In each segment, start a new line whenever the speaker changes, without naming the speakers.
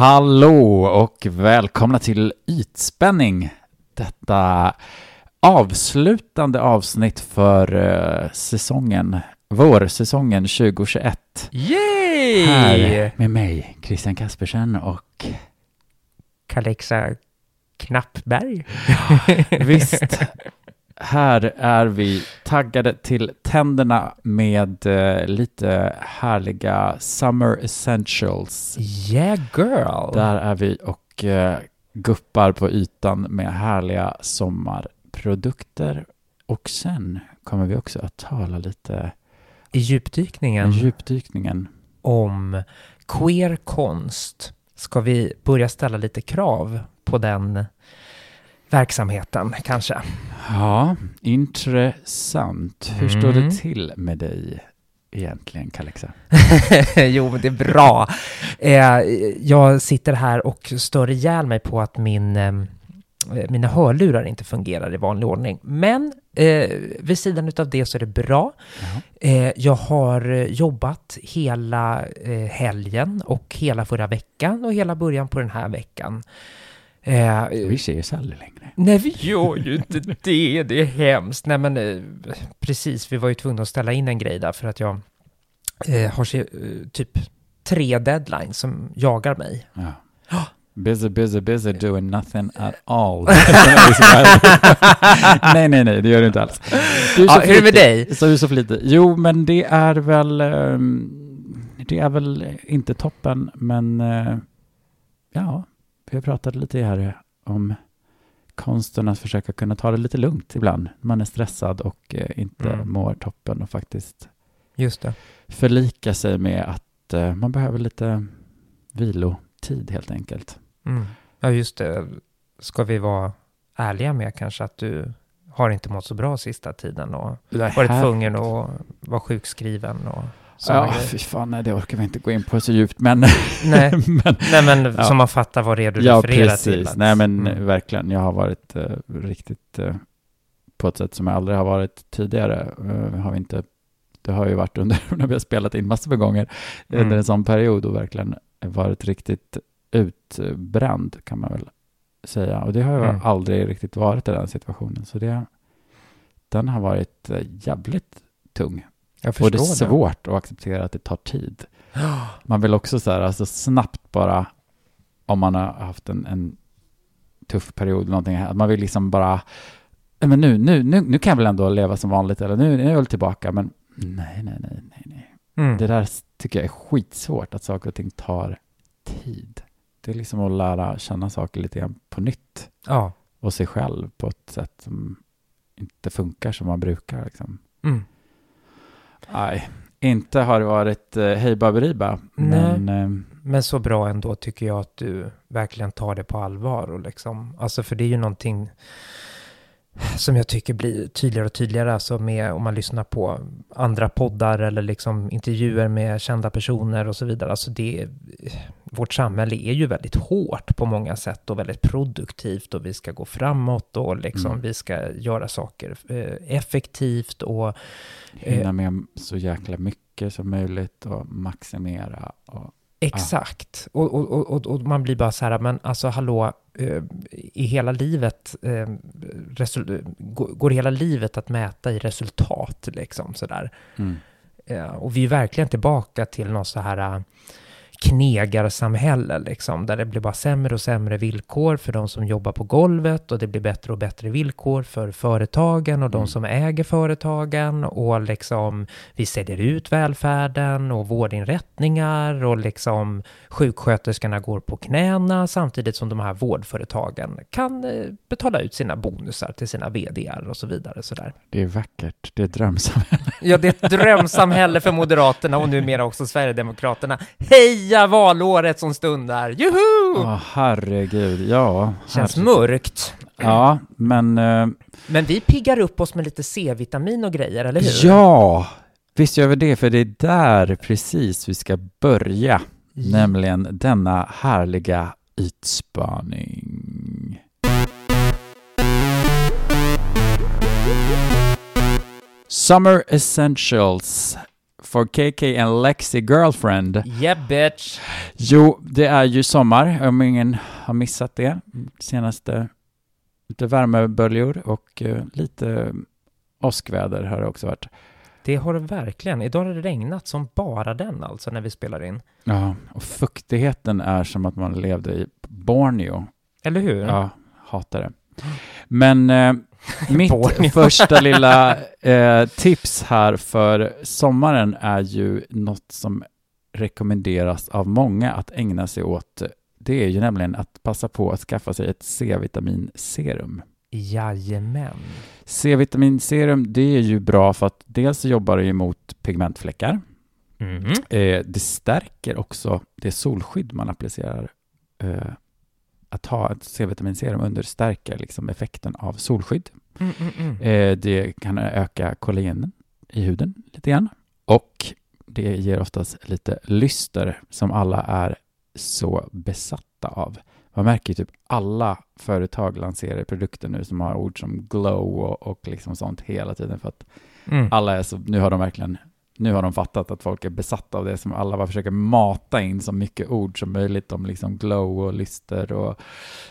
Hallå och välkomna till Ytspänning. Detta avslutande avsnitt för eh, säsongen, vårsäsongen 2021.
Yay!
Här med mig, Christian Kaspersen och
Kalexa Knappberg.
visst, här är vi taggade till tänderna med uh, lite härliga Summer Essentials.
Yeah girl!
Där är vi och uh, guppar på ytan med härliga sommarprodukter. Och sen kommer vi också att tala lite
I djupdykningen
i djupdykningen.
Om queer konst ska vi börja ställa lite krav på den verksamheten kanske.
Ja, intressant. Hur står
Mm.
det till med dig egentligen, Kalexa?
jo, men det är bra. Eh, jag sitter här och stör ihjäl mig på att min, eh, mina hörlurar inte fungerar i vanlig ordning. Men eh, vid sidan av det så är det bra.
Ja.
Eh, jag har eh, jobbat hela eh, helgen och hela förra veckan och hela början på den här veckan. Eh,
Vi ses aldrig längre.
Nej, vi gör ju inte det. Det är hemskt. Nej, men eh, precis. Vi var ju tvungna att ställa in en grej där för att jag eh, har eh, typ tre deadlines som jagar mig.
Ja. Busy, busy, busy doing nothing at all. nej, nej, nej, det gör du inte alls. Du är
Ja, hur är det med dig?
Så du så flitig. Jo, men det är väl... ehm, det är väl inte toppen, men... eh, ja, vi har pratat lite här om konsten att försöka kunna ta det lite lugnt ibland. Man är stressad och eh, inte
Mm.
mår toppen och faktiskt
Just det.
förlika sig med att eh, man behöver lite vilotid helt enkelt.
Mm. Ja, just det. Ska vi vara ärliga med kanske att du har inte mått så bra sista tiden och varit tvungen att vara sjukskriven och
Ja,
grejer.
fy fan, nej, det orkar vi inte gå in på så djupt, men...
Nej,
men
nej, men
Ja.
som man fattar vad det är du
ja,
refererar
precis.
till. att-
Nej, men
Mm.
verkligen, jag har varit eh, riktigt eh, på ett sätt som jag aldrig har varit tidigare. Eh, har vi inte, det har ju varit under när vi har spelat in massor med gånger
Mm.
under en sån period och verkligen varit riktigt utbränd kan man väl säga. Och det har jag
Mm.
aldrig riktigt varit i den situationen. Så det, den har varit eh, jävligt tung. Och det är svårt att acceptera att det tar tid. Man vill också så här, alltså snabbt bara, om man har haft en, en tuff period eller någonting, att man vill liksom bara, "Nej, men nu, nu, nu, nu kan jag väl ändå leva som vanligt, eller nu, nu är jag väl tillbaka, men nej, nej, nej, nej, nej.
Mm.
Det där tycker jag är skitsvårt, att saker och ting tar tid. Det är liksom att lära känna saker lite grann på nytt,
Ja.
och sig själv på ett sätt som inte funkar som man brukar. Liksom.
Mm.
Nej, inte har det varit eh, hej baberiba, men eh,
Men så bra ändå tycker jag att du verkligen tar det på allvar och liksom, alltså för det är ju någonting som jag tycker blir tydligare och tydligare, alltså med om man lyssnar på andra poddar eller liksom intervjuer med kända personer och så vidare. Alltså det, vårt samhälle är ju väldigt hårt på många sätt och väldigt produktivt och vi ska gå framåt och liksom
Mm.
vi ska göra saker eh, effektivt och
hinna med så jäkla mycket som möjligt och maximera. Och,
Exakt. Och, och, och- och, och man blir bara så här, men alltså hallå, eh, i hela livet, eh, resul- går, går hela livet att mäta i resultat liksom sådär.
mm.
Eh, och vi är verkligen tillbaka till något så här knegarsamhälle liksom, där det blir bara sämre och sämre villkor för de som jobbar på golvet och det blir bättre och bättre villkor för företagen och de
Mm.
som äger företagen och liksom vi säljer ut välfärden och vårdinrättningar och liksom sjuksköterskorna går på knäna samtidigt som de här vårdföretagen kan eh, betala ut sina bonusar till sina vdar och så vidare sådär.
Det är vackert, det är ett drömsamhälle.
Ja, det är ett drömsamhälle för Moderaterna och numera också Sverigedemokraterna. Heja valåret som stundar! Juhu!
Åh, herregud, ja.
Känns
herregud.
mörkt.
Ja, men eh,
Men vi piggar upp oss med lite C-vitamin och grejer, eller hur?
ja, visst gör vi det, för det är där precis vi ska börja Nämligen denna härliga ytspaning. Summer Essentials for KK and Lexi Girlfriend.
Yeah bitch!
Jo, det är ju sommar, om ingen har missat det. Senaste lite värmeböljor och uh, lite åskväder har det också varit.
Det har det verkligen. Idag har det regnat som bara den alltså när vi spelar in.
Ja, och fuktigheten är som att man levde i Borneo.
Eller hur?
Ja, hatar det. Men eh, mitt första lilla eh, tips här för sommaren är ju något som rekommenderas av många att ägna sig åt. Det är ju nämligen att passa på att skaffa sig ett C-vitaminserum.
Jajamän.
C-vitaminserum, det är ju bra för att dels jobbar det emot pigmentfläckar.
Mm.
Eh, det stärker också det solskydd man applicerar. Eh, att ha ett C-vitaminserum understärker liksom effekten av solskydd.
Mm, mm, mm.
Eh, det kan öka kollagen i huden lite grann. Och det ger oftast lite lyster som alla är så besatta av. Man märker ju typ alla företag lanserar produkter nu som har ord som glow och, och liksom sånt hela tiden för att
Mm.
alla är så, nu har de verkligen, nu har de fattat att folk är besatta av det som alla bara försöker mata in så mycket ord som möjligt om liksom glow och lyster och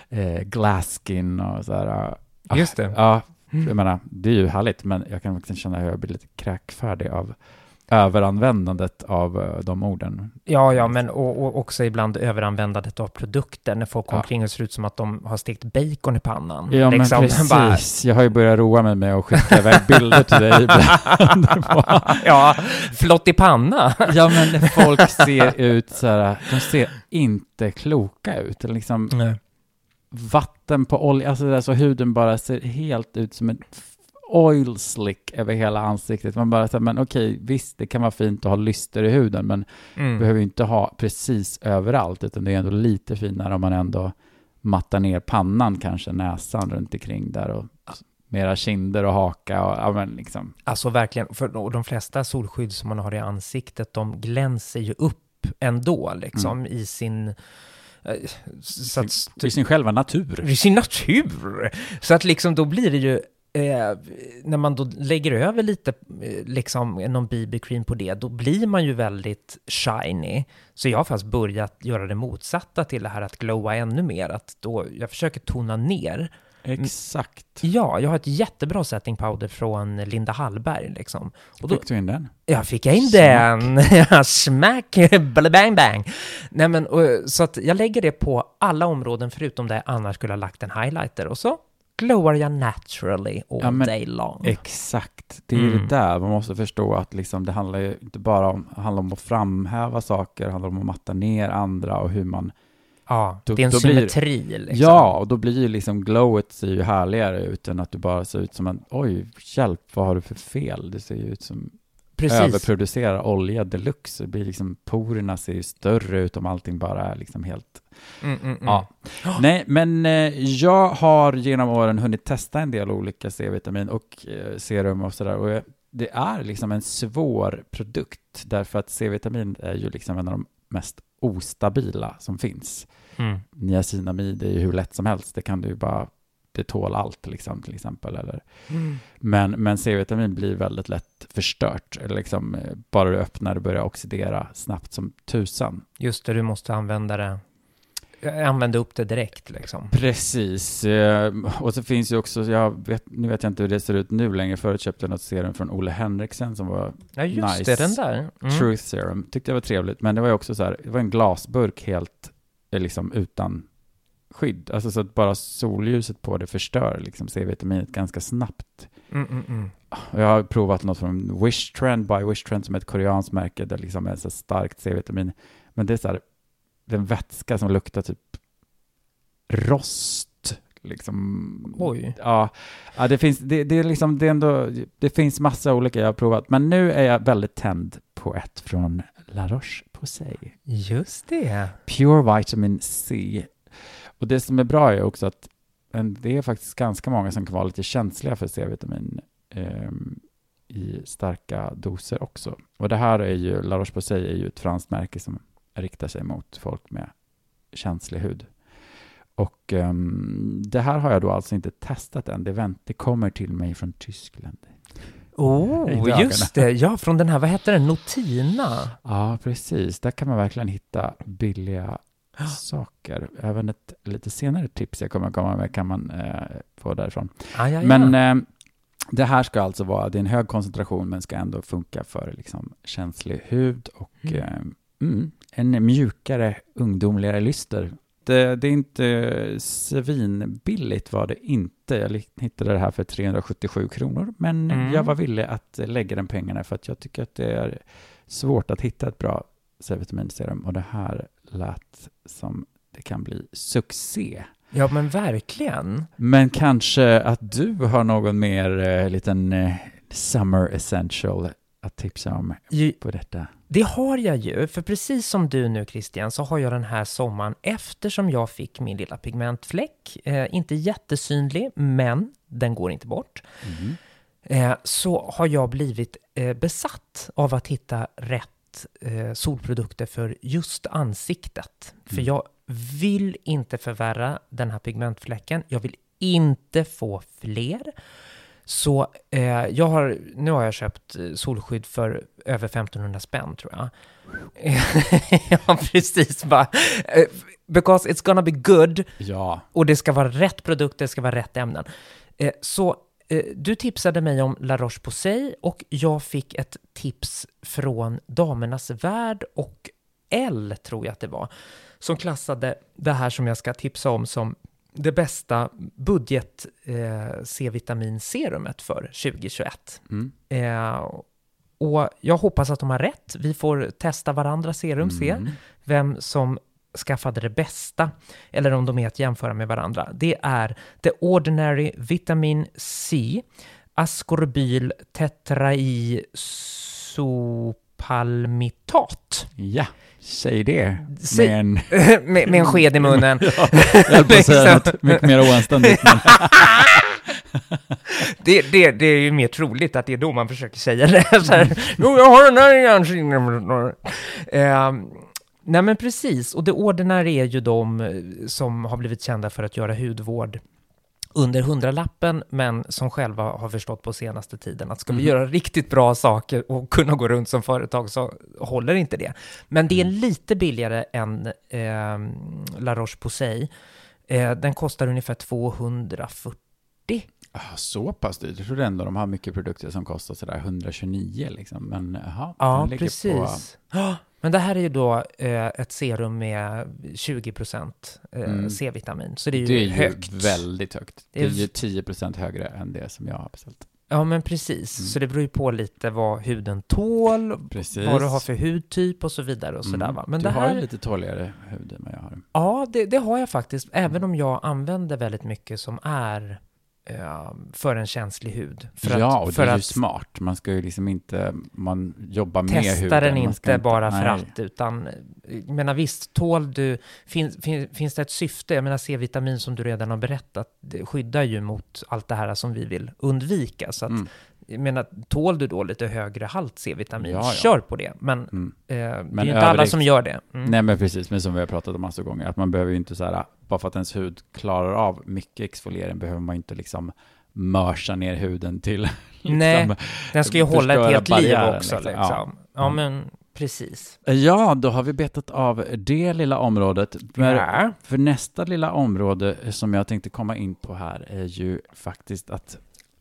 eh, glass skin och så här. Ah,
Just det.
Ja,
Mm.
jag menar, det är ju härligt, men jag kan verkligen känna hur jag blir lite kräkfärdig av överanvändandet av eh, de orden.
Ja, ja, men och, och också ibland överanvändandet av produkter när folk
Ja.
omkring och ser ut som att de har stekt bacon i pannan.
Ja,
Liksom,
men precis.
bara-
Jag har ju börjat roa mig med att skicka iväg bilder till dig ibland.
ja, flott i panna.
ja, men folk ser ut så här, de ser inte kloka ut. Liksom vatten på olja, alltså där så huden bara ser helt ut som en f- oil slick över hela ansiktet. Man bara säger, men okej, visst, det kan vara fint att ha lyster i huden, men
Mm.
behöver inte ha precis överallt, utan det är ändå lite finare om man ändå mattar ner pannan, kanske näsan runt omkring där och mera kinder och haka och ja, men liksom.
Alltså verkligen, för och de flesta solskydd som man har i ansiktet, de glänser ju upp ändå liksom i sin... eh, Så att,
I sin själva natur.
i sin natur. Så att liksom då blir det ju, eh, när man då lägger över lite, eh, liksom någon BB-cream på det, då blir man ju väldigt shiny. Så jag har faktiskt börjat göra det motsatta till det här att glowa ännu mer, att då, jag försöker tona ner.
Exakt.
Ja, jag har ett jättebra setting powder från Linda Hallberg liksom. Och då,
Fick du in den?
jag fick in
Smack.
den! Smack! Bang bang! Nej men, och, så att jag lägger det på alla områden förutom där jag annars skulle ha lagt en highlighter. Och så glowar jag naturally all
Ja, men
day long.
Exakt. Det är
Mm.
det där man måste förstå att liksom det handlar ju inte bara om, handlar om att framhäva saker, det handlar om att matta ner andra och hur man
ja,
då-
det är en
då blir-
symmetri liksom.
Ja, och då blir ju liksom glowet ser ju härligare ut än att du bara ser ut som en oj, hjälp, vad har du för fel? Det ser ju ut som
Precis.
överproducerar olja deluxe. Det blir liksom, porerna ser ju större ut om allting bara är liksom helt...
Mm, mm, mm.
Ja. Nej, men eh, jag har genom åren hunnit testa en del olika C-vitamin och eh, serum och sådär. Och jag, det är liksom en svår produkt därför att C-vitamin är ju liksom en av de mest ostabila som finns.
Mm.
Niacinamid är ju hur lätt som helst. Det kan du ju bara, det tål allt liksom till exempel. Eller.
Mm.
Men, men C-vitamin blir väldigt lätt förstört. Liksom, eh, bara du öppnar det börjar oxidera snabbt som tusan.
Just det, du måste använda det. Använda upp det direkt liksom.
Precis. Eh, Och så finns ju också, jag vet, nu vet jag inte hur det ser ut nu längre. Förut köpte jag något serum från Ole Henriksen som var
Ja, just
Nice.
det, den där. Mm.
Truth Serum. Tyckte jag var trevligt. Men det var ju också så här, det var en glasburk helt eh, liksom utan skydd. Alltså så att bara solljuset på det förstör liksom C-vitaminet ganska snabbt.
Mm, mm, mm.
Jag har provat något från Wish Trend, by Wish Trend som är ett koreanskt märke där liksom är så starkt C-vitamin. Men det är så här, det är en vätska som luktar typ rost. Liksom.
Oj.
Ja, ja det finns, det, det är liksom, det är ändå, det finns massa olika jag har provat. Men nu är jag väldigt tänd på ett från La Roche-Posay.
Just det.
Pure Vitamin C. Och det som är bra är också att det är faktiskt ganska många som kan vara lite känsliga för C-vitamin ehm, i starka doser också. Och det här är ju, La Roche-Posay är ju ett franskt märke som riktar sig mot folk med känslig hud. Och ehm, det här har jag då alltså inte testat än. Det, vänt, det kommer till mig från Tyskland.
Oh, just det. Ja, från den här, vad heter den, Notina?
Ja, precis. Där kan man verkligen hitta billiga saker. Även ett lite senare tips jag kommer komma med kan man eh, få därifrån.
Ah, ja, ja.
Men eh, det här ska alltså vara, det är en hög koncentration men ska ändå funka för liksom, känslig hud och
Mm.
eh, mm, en mjukare, ungdomligare lyster. Det, det är inte svinbilligt var det inte. Jag hittade det här för 377 kronor men
Mm.
jag var villig att lägga den pengarna för att jag tycker att det är svårt att hitta ett bra C-vitaminserum och det här lät som det kan bli succé.
ja, men verkligen.
Men kanske att du har någon mer eh, liten eh, summer essential att tipsa om
Ju-
på detta?
Det har jag ju, för precis som du nu Christian så har jag den här sommaren, eftersom jag fick min lilla pigmentfläck, eh, inte jättesynlig, men den går inte bort,
Mhm.
eh, så har jag blivit eh, besatt av att hitta rätt eh, solprodukter för just ansiktet. För
Mm.
jag vill inte förvärra den här pigmentfläcken, jag vill inte få fler. Så eh, jag har, nu har jag köpt eh, solskydd för över 1500 spänn tror jag. ja, precis. Bara, eh, because it's gonna be good
Ja,
och det ska vara rätt produkter, det ska vara rätt ämnen. Eh, så du tipsade mig om La Roche-Posay och jag fick ett tips från Damernas Värld och L, tror jag att det var, som klassade det här som jag ska tipsa om som det bästa budget eh, C-vitaminserumet för 2021.
mm.
Eh, och jag hoppas att de har rätt. Vi får testa varandra serum, se
Mm.
vem som skaffade det bästa, eller om de är att jämföra med varandra. Det är The Ordinary Vitamin C, ascorbyl tetraisopalmitat.
ja, säg det
Säg-
med en,
med, med en sked i munnen.
jag höll på att säga
Liksom.
något mycket mer oanständigt.
Det, det, det är ju mer troligt att det är då man försöker säga det. Så här, jo, jag har den här i ansiktet. Nej men precis, och det ordinära är ju de eh, som har blivit kända för att göra hudvård under hundralappen, men som själva har förstått på senaste tiden att ska vi
Mhm.
göra riktigt bra saker och kunna gå runt som företag så håller inte det. Men det är
Mm.
lite billigare än eh, La Roche-Posay. Eh, den kostar ungefär 240
ah, så pass dyrt. Jag trodde ändå de har mycket produkter som kostar sådär 129 liksom. Men jaha,
Ja,
den ligger
precis. Ja, Men det här är ju då eh, ett serum med 20% eh,
Mm.
C-vitamin, så det är ju,
det är ju
högt.
väldigt högt. Det är ju 10% högre än det som jag har beställt.
Ja, men precis.
Mm.
Så det beror ju på lite vad huden tål,
Precis.
vad du har för hudtyp och så vidare och sådär
Mm.
va. Men
du
det
har
här,
ju lite tåligare hud än vad jag har.
ja, det, det har jag faktiskt, även om jag använder väldigt mycket som är för en känslig hud. För
ja,
att,
och det är ju smart. Man ska ju liksom inte, man jobbar med huden.
testa den inte bara för
nej.
att, utan, jag menar visst, tål du, fin, fin, finns det ett syfte, jag menar C-vitamin som du redan har berättat, det skyddar ju mot allt det här som vi vill undvika, så att,
Mm.
Jag menar, tål du då lite högre halt C-vitamin,
Ja, ja.
kör på det, men,
Mm.
eh, det är
Men
inte alla som gör det. Mm.
Nej men precis, men som vi har pratat om massa gånger, att man behöver ju inte så här, bara för att ens hud klarar av mycket exfoliering behöver man inte liksom mörsa ner huden till liksom,
Nej, Den ska ju hålla ett helt liv också,
liksom.
liksom.
Ja.
Ja,
Mm.
men precis.
Ja, då har vi betat av det lilla området.
Ja.
För nästa lilla område som jag tänkte komma in på här är ju faktiskt att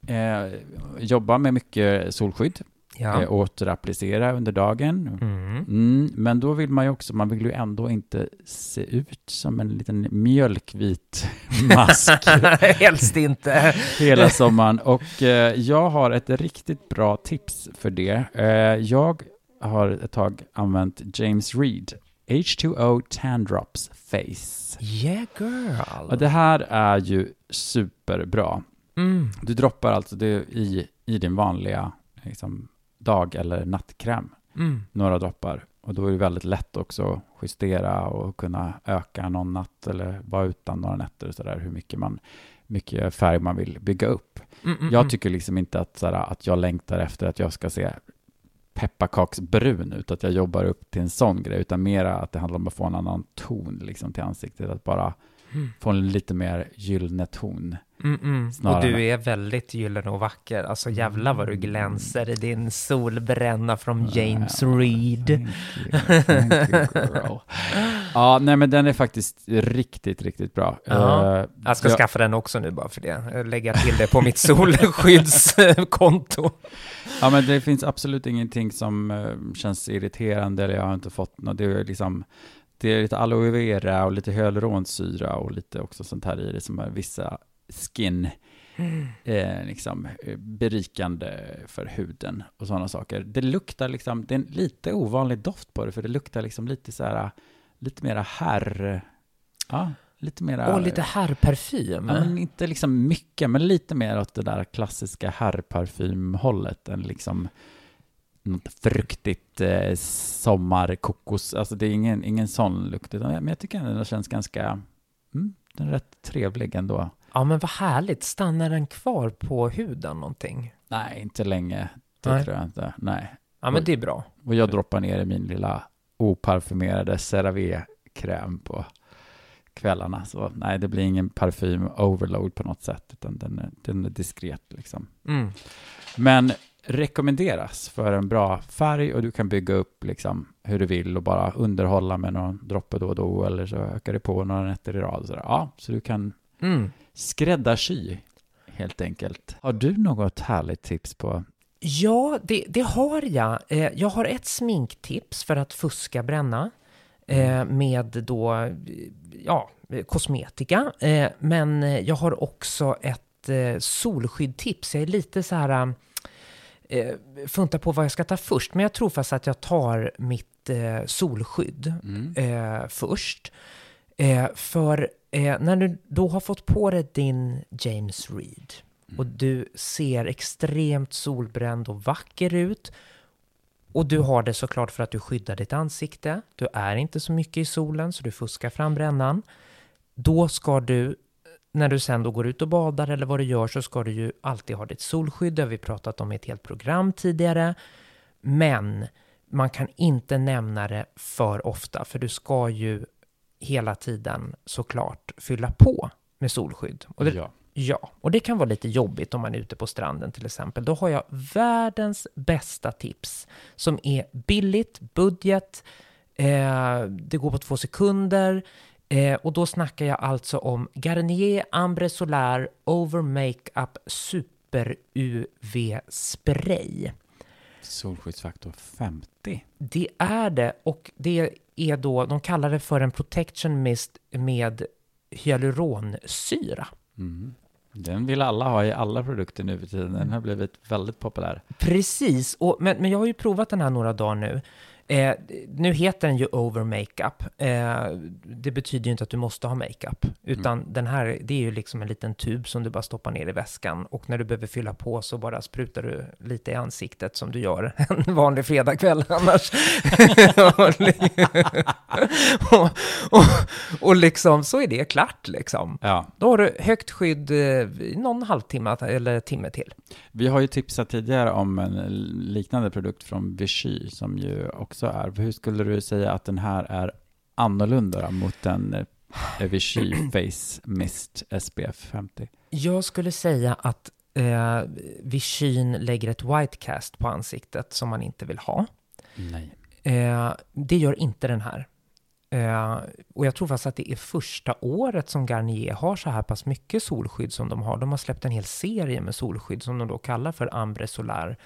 eh, jobba med mycket solskydd,
Ja.
eh, återapplicera under dagen.
Mm.
Mm, men då vill man ju också, man vill ju ändå inte se ut som en liten mjölkvit mask
Helst inte.
hela sommaren. Och eh, jag har ett riktigt bra tips för det. Eh, jag har ett tag använt James Reed H2O Tan Drops Face.
Yeah girl.
Och det här är ju superbra.
Mm.
Du droppar alltså det i, i din vanliga liksom, dag eller nattkräm.
Mm.
Några droppar. Och då är det väldigt lätt också att justera och kunna öka någon natt eller vara utan några nätter och sådär. Hur mycket, man, mycket färg man vill bygga upp.
Mm, mm,
Jag
mm.
tycker liksom inte att, såhär, att jag längtar efter att jag ska se pepparkaksbrun ut, att jag jobbar upp till en sån grej, utan mera att det handlar om att få en annan ton liksom till ansiktet, att bara
Mm.
få en lite mer gyllene ton.
Mm, mm. Och du är väldigt gyllene och vacker. Alltså jävla vad du glänser i din solbränna från James
Ja,
Reed.
Ja, nej men den är faktiskt riktigt, riktigt bra.
Ja.
Eh,
Jag ska
jag-
skaffa den också nu bara för det. Lägga till det på mitt solskyddskonto.
Ja, men det finns absolut ingenting som eh, känns irriterande eller jag har inte fått något. Det är liksom, det är lite aloe vera och lite hyaluronsyra och lite också sånt här i det som är vissa skin, eh, liksom eh, berikande för huden och sådana saker. Det luktar liksom, det är en lite ovanlig doft på det, för det luktar liksom lite så här, lite mera herr, ja, lite mera.
Och lite herrparfym.
Ja, men inte liksom mycket, men lite mer åt det där klassiska herrparfymhållet än liksom något fruktigt eh, sommarkokos. Alltså det är ingen, ingen sån lukt, utan, men jag tycker den känns ganska, mm, den är rätt trevlig ändå.
Ja, men vad härligt. Stannar den kvar på huden någonting?
Nej, inte länge, det
Nej.
tror jag inte. Nej.
Ja, men det är bra.
Och jag droppar ner i min lilla oparfumerade CeraVe-kräm på kvällarna. Så nej, det blir ingen parfym-overload på något sätt, utan den är, den är diskret liksom.
Mm.
Men rekommenderas för en bra färg och du kan bygga upp liksom hur du vill och bara underhålla med någon droppe då och då eller så ökar det på några nätter i rad. Så, där. ja, så du kan
Mm.
skräddarsy helt enkelt. Har du något härligt tips på?
Ja, det, det har jag. Eh, jag har ett sminktips för att fuska bränna eh, med då, ja, kosmetika. Eh, men jag har också ett solskyddtips. Jag är lite så här, funtar på vad jag ska ta först, men jag tror fast att jag tar mitt solskydd
Mm.
först. För eh, när du då har fått på dig din James Reed och du ser extremt solbränd och vacker ut och du har det såklart för att du skyddar ditt ansikte. Du är inte så mycket i solen så du fuskar fram brännan. Då ska du, när du sen då går ut och badar eller vad du gör så ska du ju alltid ha ditt solskydd. Det har vi pratat om i ett helt program tidigare. Men man kan inte nämna det för ofta för du ska ju hela tiden såklart fylla på med solskydd. Och det,
Ja.
Ja, och det kan vara lite jobbigt om man är ute på stranden till exempel. Då har jag världens bästa tips som är billigt, budget, eh, det går på två sekunder eh, och då snackar jag alltså om Garnier Ambre Solar Over Makeup Super UV Spray.
Solskyddsfaktor 50.
Det är det och det är då, de kallar det för en protection mist med hyaluronsyra.
Mm. Den vill alla ha i alla produkter nu för tiden. Den har blivit väldigt populär.
Precis, och, men, men jag har ju provat den här några dagar nu. Eh, nu heter den ju over makeup. Eh, det betyder ju inte att du måste ha makeup, utan den här, det är ju liksom en liten tub som du bara stoppar ner i väskan och när du behöver fylla på så bara sprutar du lite i ansiktet som du gör en vanlig fredagkväll annars. och, och, och liksom så är det klart liksom.
Ja,
Då har du högt skydd eh, någon halvtimme eller timme till.
vi har ju tipsat tidigare om en liknande produkt från Vichy som ju också är, hur skulle du säga att den här är annorlunda mot en eh, Vichy Face Mist SPF 50?
Jag skulle säga att eh, Vichin lägger ett whitecast på ansiktet som man inte vill ha.
Nej.
Eh, det gör inte den här. Eh, och jag tror faktiskt att det är första året som Garnier har så här pass mycket solskydd som de har. De har släppt en hel serie med solskydd som de då kallar för Ambre Solar.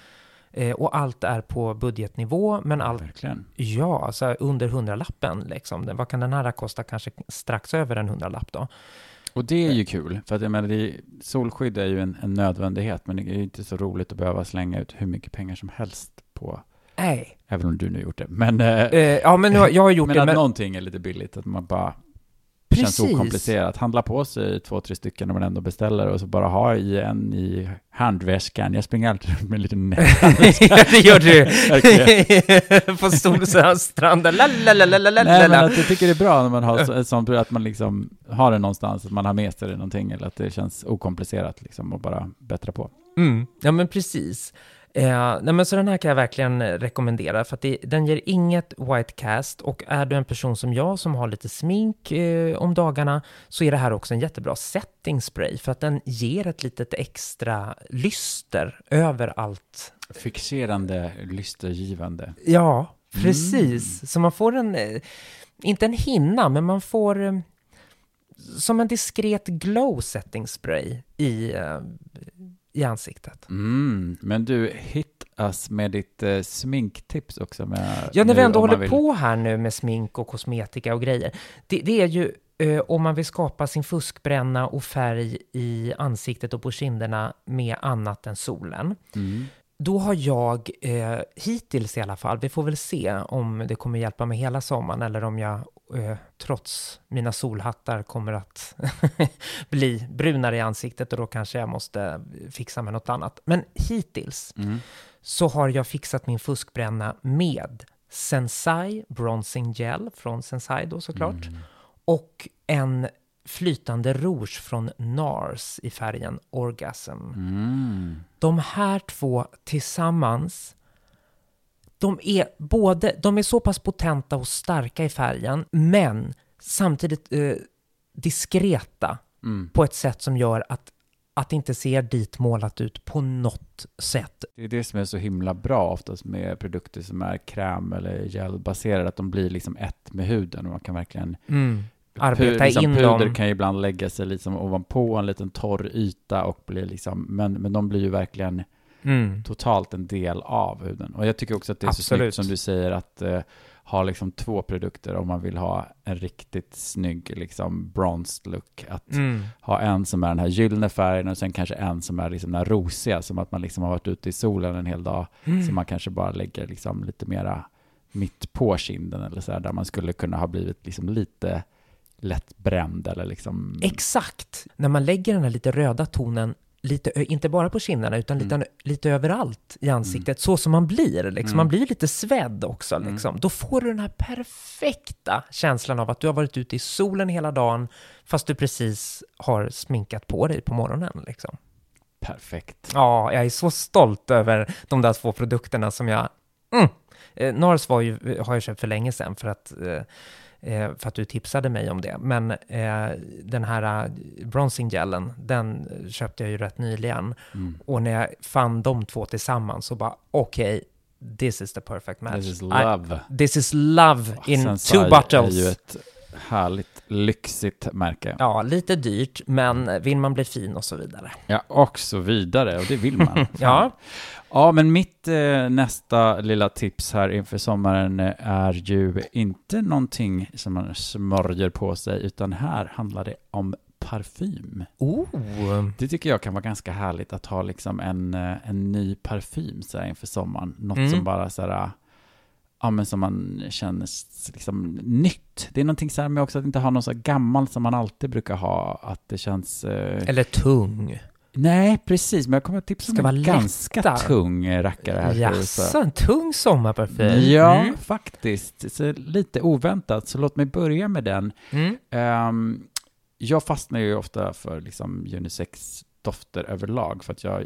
Eh, och allt är på budgetnivå, men allt,
Verkligen.
ja, alltså under hundralappen liksom. Vad kan den här kosta? Kanske strax över en hundralapp då.
Och det är ju kul, för att jag menar, är, solskydd är ju en, en nödvändighet, men det är ju inte så roligt att behöva slänga ut hur mycket pengar som helst på,
Nej.
även om du nu gjort det, men, eh,
Eh, ja, men nu har- jag har gjort
men
det.
att
Men,
någonting är lite billigt, att man bara
precis.
känns okomplicerat. Handla på sig två, tre stycken när man ändå beställer och så bara ha i en i handväskan. Jag springer alltid med en liten
ja, det gör du. På Solstranden.
Nej, men att jag tycker det är bra när man har sånt, att man liksom har det någonstans, att man har med sig det någonting, eller att det känns okomplicerat liksom och bara bättra på.
Mm. Ja, men precis. Eh, nej men så den här kan jag verkligen eh, rekommendera för att det, den ger inget white cast och är du en person som jag som har lite smink eh, om dagarna så är det här också en jättebra setting spray för att den ger ett litet extra lyster över allt.
Fixerande, lystergivande.
Ja, precis. Mm. Så man får en, eh, inte en hinna, men man får eh, som en diskret glow setting spray i, i ansiktet.
Mm, men du, hit us med ditt eh, sminktips också. Med,
ja, när vi ändå håller vill... på här nu med smink och kosmetika och grejer. Det, det är ju eh, om man vill skapa sin fuskbränna och färg i ansiktet och på kinderna med annat än solen. Mm. Då har jag, eh, hittills i alla fall, vi får väl se om det kommer hjälpa mig hela sommaren eller om jag eh, trots mina solhattar kommer att bli brunare i ansiktet och då kanske jag måste fixa med något annat. Men hittills mm. så har jag fixat min fuskbränna med Sensai Bronzing Gel från Sensai då såklart. Mm. Och en flytande rouge från NARS i färgen Orgasm. Mm. De här två tillsammans de är både, de är så pass potenta och starka i färgen, men samtidigt eh, diskreta mm. på ett sätt som gör att att det inte ser dit målat ut på något sätt.
Det är det som är så himla bra oftast med produkter som är kräm eller gelbaserade, att de blir liksom ett med huden och man kan verkligen
mm. arbeta
liksom
in
puder
dem.
Puder kan ju ibland lägga sig liksom ovanpå en liten torr yta och blir liksom, men, men de blir ju verkligen mm. totalt en del av huden. Och jag tycker också att det är Absolut. så snyggt som du säger att uh, ha liksom två produkter om man vill ha en riktigt snygg liksom bronzed look. Att mm. ha en som är den här gyllene färgen och sen kanske en som är liksom den här rosiga, som att man liksom har varit ute i solen en hel dag, mm. så man kanske bara lägger liksom lite mera mitt på kinden eller så här, där man skulle kunna ha blivit liksom lite lätt bränd eller liksom...
Exakt! När man lägger den här lite röda tonen lite, inte bara på kinderna, utan lite, mm. lite överallt i ansiktet, mm. så som man blir. Liksom. Mm. Man blir lite svedd också. Mm. Liksom. Då får du den här perfekta känslan av att du har varit ute i solen hela dagen, fast du precis har sminkat på dig på morgonen. Liksom.
Perfekt.
Ja, jag är så stolt över de där två produkterna som jag... Mm. Eh, Nars var ju, har jag köpt för länge sedan, för att eh, eh, för att du tipsade mig om det. Men eh, den här uh, bronzing gelen, den köpte jag ju rätt nyligen. Mm. Och när jag fann de två tillsammans så bara okej, okay, this is the perfect match.
This is love.
I, this is love in Sensai two bottles.
är ju ett härligt lyxigt märke.
Ja, lite dyrt, men vill man bli fin och så vidare.
Ja, och så vidare, och det vill man.
ja.
Ja, men mitt eh, nästa lilla tips här inför sommaren är ju inte någonting som man smörjer på sig, utan här handlar det om parfym.
Oh.
Det tycker jag kan vara ganska härligt att ha liksom en, eh, en ny parfym så här inför sommaren. Något mm. som bara så här, ja men som man känner liksom nytt. Det är någonting så här med också att inte ha något så gammalt som man alltid brukar ha, att det känns... Eh...
Eller tung.
Nej, precis, men jag kommer att tipsa om en ganska lätta. tung rackare här.
Jaså, en tung sommarparfym?
Ja, mm. faktiskt. Så lite oväntat, så låt mig börja med den. Mm. Um, jag fastnar ju ofta för liksom unisex-dofter överlag, för att jag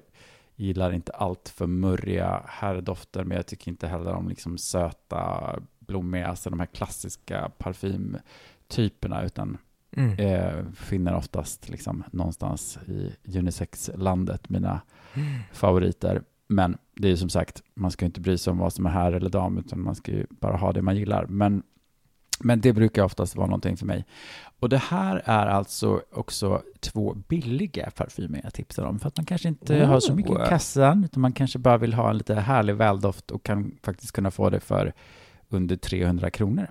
gillar inte allt för murriga herrdofter, men jag tycker inte heller om liksom söta, blommiga, alltså de här klassiska parfymtyperna, utan mm. eh, finner oftast liksom någonstans i unisex-landet mina mm. favoriter. Men det är som sagt, man ska inte bry sig om vad som är här eller dam, utan man ska ju bara ha det man gillar. Men, men det brukar oftast vara någonting för mig. Och det här är alltså också två billiga parfymer jag tipsar om, för att man kanske inte oh. har så mycket i kassan, utan man kanske bara vill ha en lite härlig väldoft och kan faktiskt kunna få det för under 300 kronor.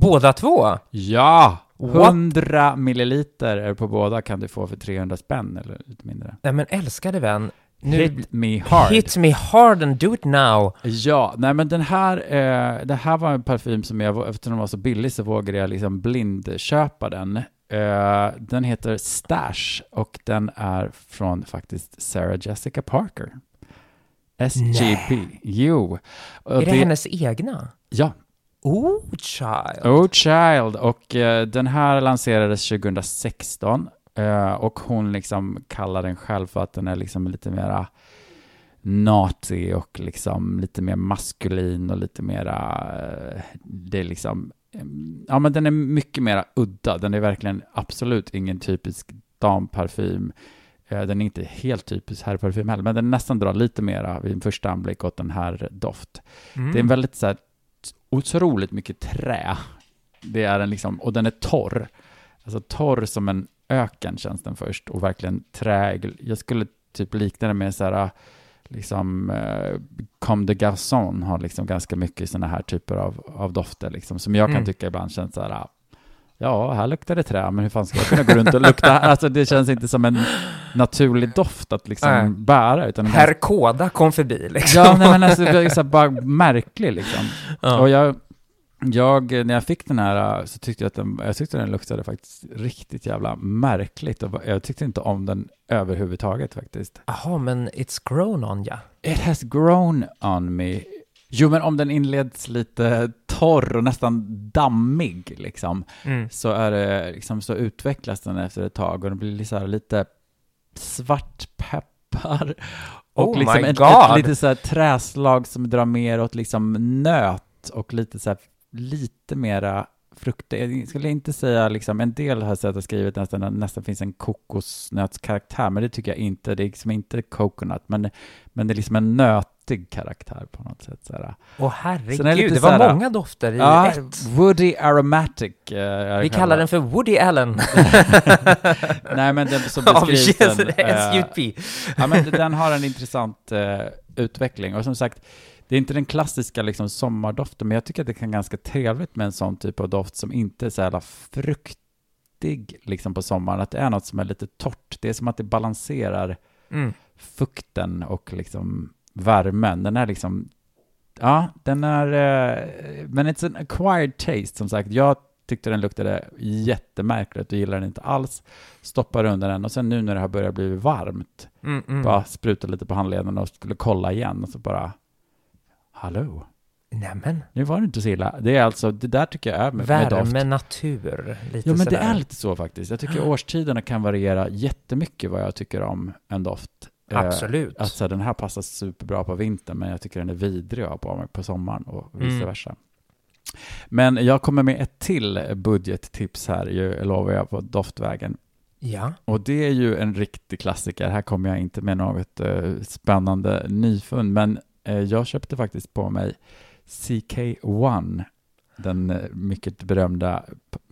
Båda två?
Ja! 100 What? milliliter på båda kan du få för 300 spänn eller lite mindre.
Nej men älskade vän,
nu, hit me hard.
Hit me hard and do it now.
Ja, nej men den här, eh, det här var en parfym som jag, eftersom den var så billig så vågade jag liksom blindköpa den. Eh, den heter Stash och den är från faktiskt Sarah Jessica Parker. SGP. Nej. Jo.
är det, det hennes egna?
Ja,
Oh Child.
Oh Child. Och uh, den här lanserades 2016. Uh, eh, och hon liksom kallar den själv för att den är liksom lite mera naughty och liksom lite mer maskulin och lite mera, eh, det är liksom, eh, ja men den är mycket mera udda. Den är verkligen absolut ingen typisk damparfym. Eh, Den är inte helt typisk herrparfym heller, men den nästan drar lite mera vid en första anblick åt den här doft.
Mm.
Det är en väldigt så här, otroligt mycket trä. Det är den liksom, och den är torr. Alltså torr som en öken känns den först och verkligen träg. Jag skulle typ likna det med så här, liksom, eh, Comme de Garçon har liksom ganska mycket sådana här typer av, av dofter liksom, som jag kan
Mm.
tycka ibland känns så här, ja, här luktar det trä, men hur fan ska jag kunna gå runt och lukta? Alltså det känns inte som en naturlig doft att liksom
Nej.
bära, utan
Herr Koda kom förbi liksom.
Ja, nej, men alltså, det är så bara märklig liksom.
Ja.
Och jag, jag, när jag fick den här så tyckte jag att den, jag tyckte den luktade faktiskt riktigt jävla märkligt och jag tyckte inte om den överhuvudtaget faktiskt.
Jaha, men it's grown on ja.
It has grown on me. Jo, men om den inleds lite torr och nästan dammig liksom,
Mm.
så är det liksom, så utvecklas den efter ett tag och den blir så här lite svartpeppar och
Oh
liksom ett, ett lite så här träslag som drar mer åt liksom nöt och lite så här, lite mera frukter. Jag skulle inte säga liksom, en del har sett och skrivit nästan, att nästan finns en kokosnötskaraktär, men det tycker jag inte. Det är liksom inte coconut, men, men det är liksom en nötig karaktär på något sätt. Så här.
Åh herregud,
lite
det var
så här-
många dofter i
Ja,
ett.
Woody Aromatic. eh,
Vi kallar den för Woody Allen
Nej, men den,
av
beskrivs den. eh,
SUP.
ja, men den har en intressant eh, utveckling. Och som sagt, det är inte den klassiska liksom, sommardoften, men jag tycker att det kan vara ganska trevligt med en sån typ av doft som inte är så jävla fruktig liksom, på sommaren. Att det är något som är lite torrt. Det är som att det balanserar
Mm.
fukten och liksom värmen. Den är liksom, ja, den är, eh, men it's an acquired taste som sagt. Jag tyckte den luktade jättemärkligt och gillade den inte alls. Stoppade under den och sen nu när det har börjat bli varmt,
Mm, mm.
bara sprutade lite på handleden och skulle kolla igen och så bara, hallå,
Nämen,
nu var det inte så illa. Det är alltså, det där tycker jag är med, med doft.
värme, natur, lite
Jo, men det
sådär.
är lite så faktiskt. Jag tycker årstiderna kan variera jättemycket vad jag tycker om en doft. Eh,
Absolut.
Att så här, den här passar superbra på vintern, men jag tycker den är vidrig att ha på mig på sommaren och vice
Mm.
versa. Men jag kommer med ett till budgettips här, ju, lovar jag, på doftvägen.
Ja.
Och det är ju en riktig klassiker. Här kommer jag inte med något eh, spännande nyfund, men eh, jag köpte faktiskt på mig CK1, den eh, mycket berömda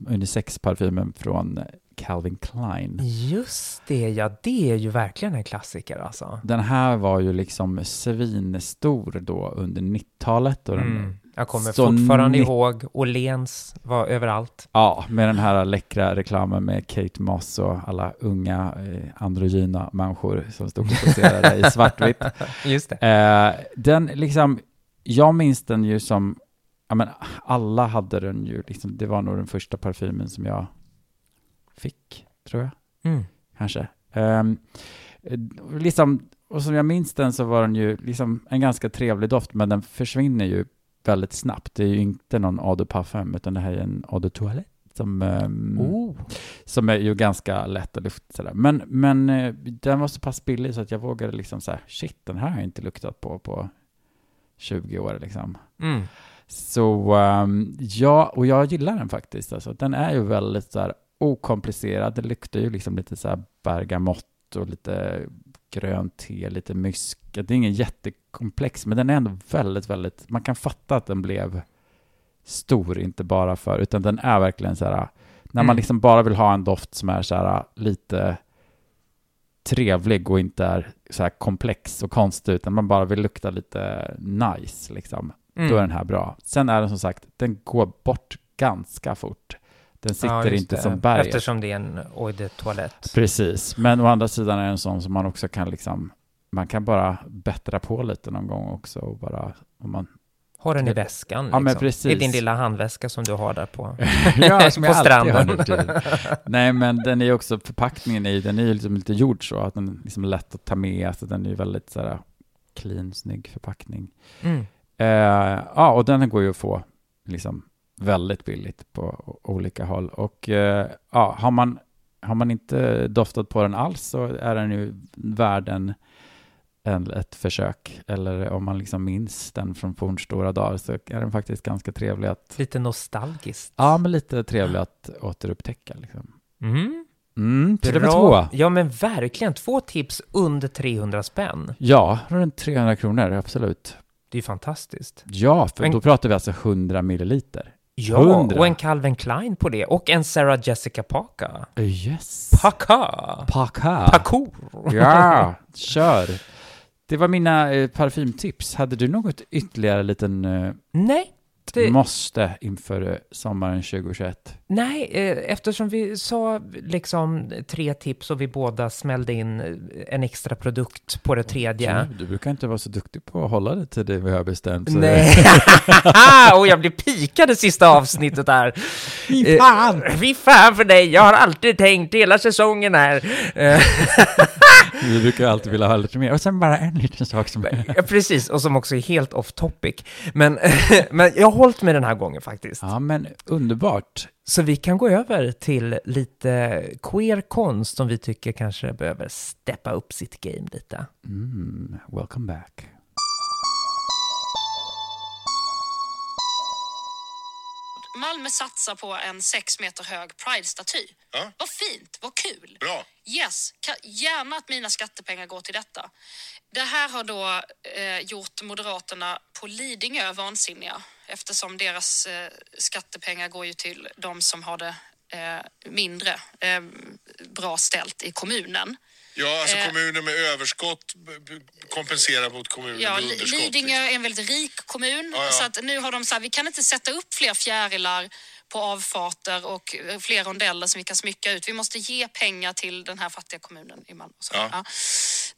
unisex-parfymen från Calvin Klein.
Just det, ja, det är ju verkligen en klassiker alltså.
Den här var ju liksom svinstor då under 90-talet. Och den,
Mm. Jag kommer fortfarande ihåg Åhléns var överallt.
Ja, med den här läckra reklamen med Kate Moss och alla unga eh, androgyna människor som stod och poserade i svartvitt.
Just det.
Eh, den liksom, jag minns den ju som, ja men alla hade den ju, liksom, det var nog den första parfymen som jag fick, tror jag,
Mm.
kanske. Eh, liksom, och som jag minns den så var den ju liksom en ganska trevlig doft, men den försvinner ju väldigt snabbt. Det är ju inte någon eau de parfum, utan det här är en eau de toilette. Som, ehm,
Oh.
som är ju ganska lätt att lufta sådär. Men, men eh, den var så pass billig så att jag vågade liksom så här, shit, den här har jag inte luktat på på 20 år liksom.
Mm.
Så ehm, ja, och jag gillar den faktiskt. Alltså, den är ju väldigt så här okomplicerad. Det luktar ju liksom lite så här bergamott och lite grönt te, lite mysk. Det är ingen jättekomplex, men den är ändå väldigt, väldigt, man kan fatta att den blev stor, inte bara för, utan den är verkligen så här, när man
Mm.
liksom bara vill ha en doft som är så här lite trevlig och inte är så här komplex och konstig, utan man bara vill lukta lite nice liksom.
Mm.
Då är den här bra. Sen är den som sagt, den går bort ganska fort. Den sitter
Ja,
inte
det.
som berget.
Eftersom det är en eau de toilette.
Precis, men å andra sidan är det en sån som man också kan liksom, man kan bara bättra på lite någon gång också och bara, om man,
Har den i väskan.
Ja,
liksom. I din lilla handväska som du har där på.
ja,
På stranden.
Nej, men den är också, förpackningen ju, den är ju liksom lite gjord så, att den är liksom lätt att ta med, alltså den är ju väldigt så här clean, snygg förpackning.
Mm.
Eh, ja, och den går ju att få liksom väldigt billigt på olika håll. Och eh, ja, har man, har man inte doftat på den alls så är den ju värd en, en, ett försök. Eller om man liksom minns den från fornstora dagar så är den faktiskt ganska trevlig att...
Lite nostalgiskt.
Ja, men lite trevlig att återupptäcka. Liksom.
Mm.
Mm, så det var
Bra.
två.
Ja, men verkligen. Två tips under 300 spänn.
Ja, runt 300 kronor, absolut.
Det är ju fantastiskt.
Ja, för
Men-
då pratar vi alltså 100 milliliter.
Ja,
100.
och en Calvin Klein på det. Och en Sarah Jessica Parker.
Yes.
Paka.
Paka.
Parkour.
Ja, kör. Det var mina eh, parfymtips. Hade du något ytterligare liten eh,
Nej. Det,
måste inför eh, sommaren 2021?
nej, eh, eftersom vi sa liksom tre tips och vi båda smällde in eh, en extra produkt på det tredje.
Du brukar inte vara så duktig på att hålla dig till det vi har bestämt. så-
Nej, och jag blev pikad det sista avsnittet där.
Fy fan!
Fy fan för dig, jag har alltid tänkt hela säsongen här.
Vi brukar alltid vilja ha lite mer. Och sen bara en liten sak som...
Ja, precis, och som också är helt off topic. Men, men jag har hållit med den här gången faktiskt.
Ja, men underbart.
Så vi kan gå över till lite queer konst som vi tycker kanske behöver steppa upp sitt game lite.
Mm, welcome back.
Malmö satsar på en sex meter hög Pride-staty.
Ja.
Vad fint, vad kul.
Bra.
Yes, gärna att mina skattepengar går till detta. Det här har då eh, gjort Moderaterna på Lidingö vansinniga eftersom deras eh, skattepengar går ju till de som har det eh, mindre eh, bra ställt i kommunen.
Ja, alltså
Eh.
kommuner med överskott kompenserar mot kommuner
Ja,
med underskott.
Lidingö är en väldigt rik kommun
Ja, ja.
så att nu har de sagt vi kan inte sätta upp fler fjärilar på avfarter och fler rondeller som vi kan smycka ut. Vi måste ge pengar till den här fattiga kommunen i Malmö. Så,
Ja.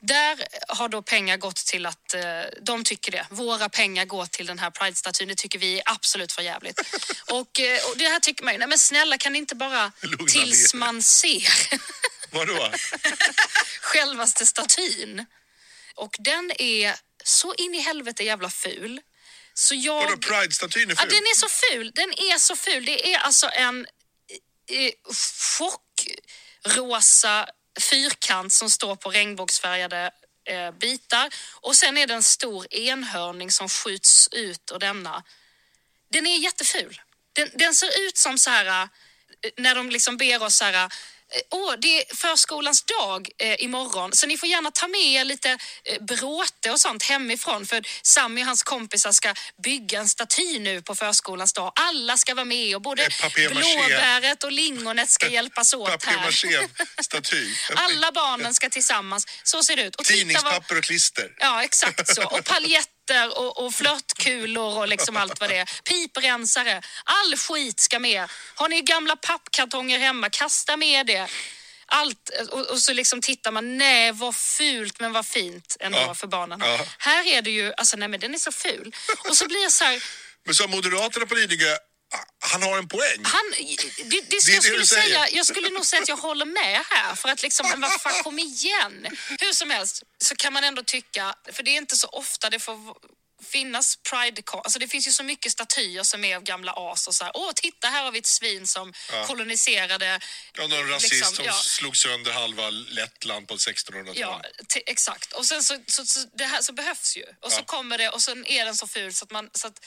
Där har då pengar gått till att, eh, de tycker det, våra pengar går till den här Pride-statyn, det tycker vi är absolut för jävligt. och, eh, och det här tycker man ju, nej men snälla kan ni inte bara tills man ser
Vadå?
självaste statyn. Och den är så in i helvete jävla ful. Så jag...
Vadå, Pride-statyn är
Ja,
ful?
den är så ful. Den är så ful. Det är alltså en eh, chockrosa fyrkant som står på regnbågsfärgade eh, bitar. Och sen är det en stor enhörning som skjuts ut ur denna. Den är jätteful. Den, den ser ut som så här eh, när de liksom ber oss så här eh, Åh, det är förskolans dag eh, imorgon, så ni får gärna ta med er lite eh, bråte och sånt hemifrån för Sammy och hans kompisar ska bygga en staty nu på förskolans dag. Alla ska vara med och både
papier-maché.
blåbäret och lingonet ska hjälpas åt här.
Papier-maché-staty.
Alla barnen ska tillsammans. Så ser det ut. Och
Tidningspapper och klister.
Ja, exakt så. Och paljetter och, och flörtkulor och liksom allt vad det är. Piprensare. All skit ska med. Har ni gamla pappkartonger hemma, kasta med det. Allt. Och, och så liksom tittar man, nej vad fult men vad fint ändå
Ja.
för barnen.
Ja.
Här är det ju, alltså nej men den är så ful. Och så blir jag så här,
Men så Moderaterna på Lidingö, han har en poäng.
han, det, det,
det
jag, skulle säga, jag skulle nog säga att jag håller med här för att liksom, men vad fan kom igen. Hur som helst så kan man ändå tycka, för det är inte så ofta det får finnas pride alltså det finns ju så mycket statyer som är av gamla as och så här, åh titta här har vi ett svin som koloniserade
Ja, någon rasist
liksom,
som
ja.
slog sönder halva Lettland på 1600-talet.
Ja, exakt. Och sen så, så, så, det här så behövs ju. Och så kommer det och sen är den så ful så att, man, så att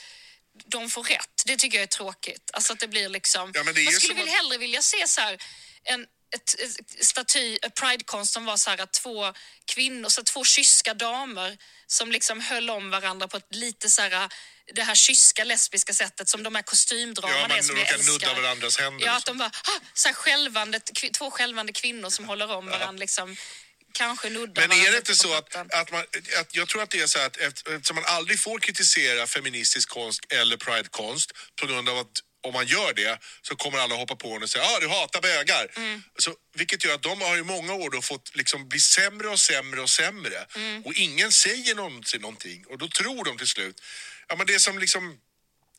de får rätt. Det tycker jag är tråkigt. Alltså att det blir liksom...
Ja, det
man skulle väl
att-
hellre vilja se så här en ett, ett staty, pridekonst som var så här att två kvinnor, så två kyska damer som liksom höll om varandra på ett lite så här det här kyska lesbiska sättet som de här kostymdramarna
Ja,
är som jag älskar.
nudda varandras händer
Ja, att de bara, ah, så här skälvande, kvi- två skälvande kvinnor som håller om varandra liksom. Kanske nuddar
Men är det inte så att, att, man, att jag tror att det är så att efter- eftersom man aldrig får kritisera feministisk konst eller pridekonst på grund av att om man gör det så kommer alla hoppa på en och säga ah, du hatar bögar.
Mm.
Så, vilket gör att de har i många år då fått liksom bli sämre och sämre och sämre.
Mm.
Och ingen säger någonsin någonting och då tror de till slut. Ja men det är som liksom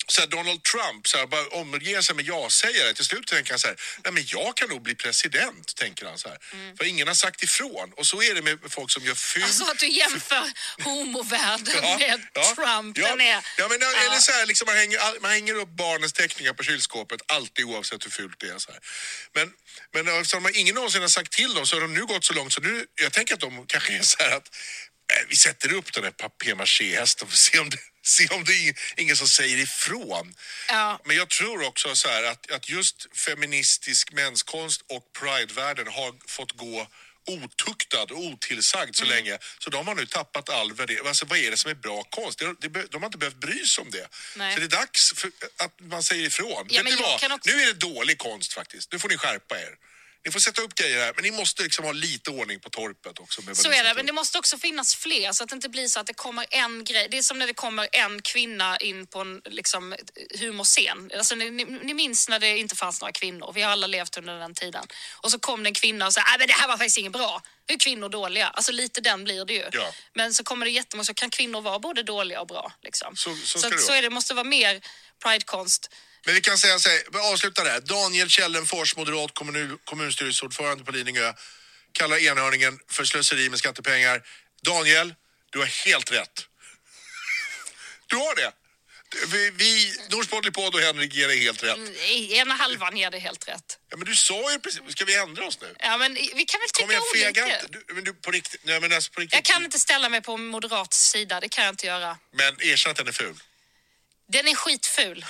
så här, Donald Trump så här, bara omger sig med ja-sägare. Till slut tänker han så här, nej men jag kan nog bli president, tänker han så här. För ingen har sagt ifrån. Och så är det med folk som gör ful...
Mm. Alltså att du jämför homovärlden med Trump.
Ja,
Den är...
ja, men,
Ja.
Eller så här, liksom, man, hänger, man hänger upp barnens teckningar på kylskåpet, alltid oavsett hur fult det är. Så här. Men, men eftersom man ingen någonsin har sagt till dem så har de nu gått så långt så nu, jag tänker att de kanske är så här att Eh, Vi sätter upp den här papier-maché-hästen och se om det, se om det är ingen som säger ifrån.
Ja.
Men jag tror också så här att, att just feministisk menskonst och pridevärlden har fått gå otuktad och otillsagd så länge. Så de har nu tappat all värdering. Alltså vad är det som är bra konst? Det, be- de har inte behövt bry sig om det.
Nej.
Så det är dags att man säger ifrån.
Ja,
Vet
men
vad?
också-
Nu är det dålig konst faktiskt. Nu får ni skärpa er. Ni får sätta upp grejer här, men ni måste liksom ha lite ordning på torpet också.
Så är det, men det måste också finnas fler så att det inte blir så att det kommer en grej. Det är som när det kommer en kvinna in på en liksom, humorscen. Alltså, ni, ni, minns när det inte fanns några kvinnor. Vi har alla levt under den tiden. Och så kom det en kvinna och sa att det här var faktiskt inget bra. Hur är kvinnor dåliga? Alltså lite den blir det ju.
Ja.
Men så kommer det jättemånga, så kan kvinnor vara både dåliga och bra. Liksom.
Så- så
så, så är det, måste vara mer pridekonst.
Men vi kan säga så här, avsluta där. Daniel Källenfors, moderat kommun, kommunstyrelseordförande på Lidingö, kallar enhörningen för slöseri med skattepengar. Daniel, du har helt rätt. Du har det. Vi, vi Nors Podd och Henrik ger dig helt rätt.
I ena halvan ger det helt rätt.
Ja, men du sa ju precis, ska vi ändra oss nu?
Ja, men vi kan väl tycka olika.
inte. Du, men du, på riktigt, nej men alltså på riktigt.
Jag kan inte ställa mig på moderat sida, det kan jag inte göra.
Men erkänn att den är ful.
Den är skitful.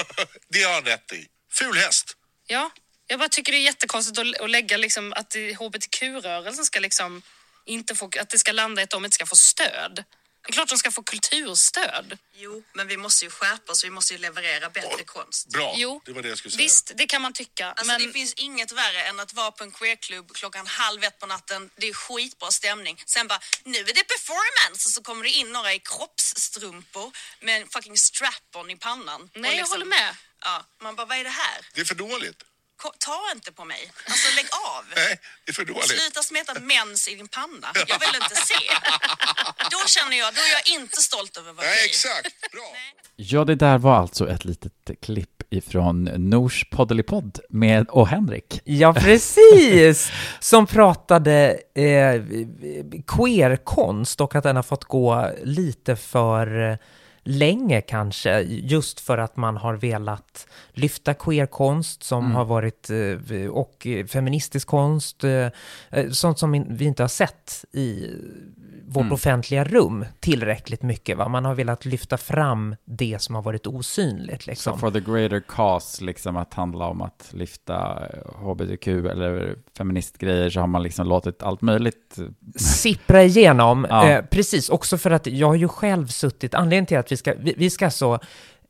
det har han rätt i. Ful häst.
Ja, jag bara tycker det är jättekonstigt att, att lägga liksom att hbtq-rörelsen ska liksom inte få, att det ska landa i att de inte ska få stöd. Det är klart de ska få kulturstöd.
Jo, men vi måste ju skärpa oss. Vi måste ju leverera bättre konst.
Bra,
Jo,
det var det jag skulle säga.
Visst, det kan man tycka.
Alltså
men
det finns inget värre än att vara på en queerklubb klockan halv ett på natten. Det är skitbra stämning. Sen bara, nu är det performance och så kommer det in några i kroppsstrumpor med en fucking strap-on i pannan. Och liksom-
Nej, jag håller med.
Ja, man bara, vad är det här?
Det är för dåligt.
Ta inte på mig. Alltså lägg av.
Nej, det är för dåligt.
Sluta smeta mens i din panna. Jag vill inte se. Då känner jag, då är jag inte stolt över vad
Nej,
är.
exakt. Bra.
Ja, det där var alltså ett litet klipp ifrån Nors poddelipodd med och Henrik.
Ja, precis! Som pratade eh, queerkonst och att den har fått gå lite för eh, länge kanske, just för att man har velat lyfta queerkonst som har varit, eh, och feministisk konst, eh, eh, sånt som vi inte har sett i vårt offentliga rum tillräckligt mycket. Va? Man har velat lyfta fram det som har varit osynligt.
Så
Liksom.
for the greater cause, liksom att handla om att lyfta eh, hbtq eller feministgrejer, så har man liksom låtit allt möjligt.
sippra igenom.
Ja.
Eh, precis, också för att jag har ju själv suttit, anledningen till att vi ska, vi, vi ska så,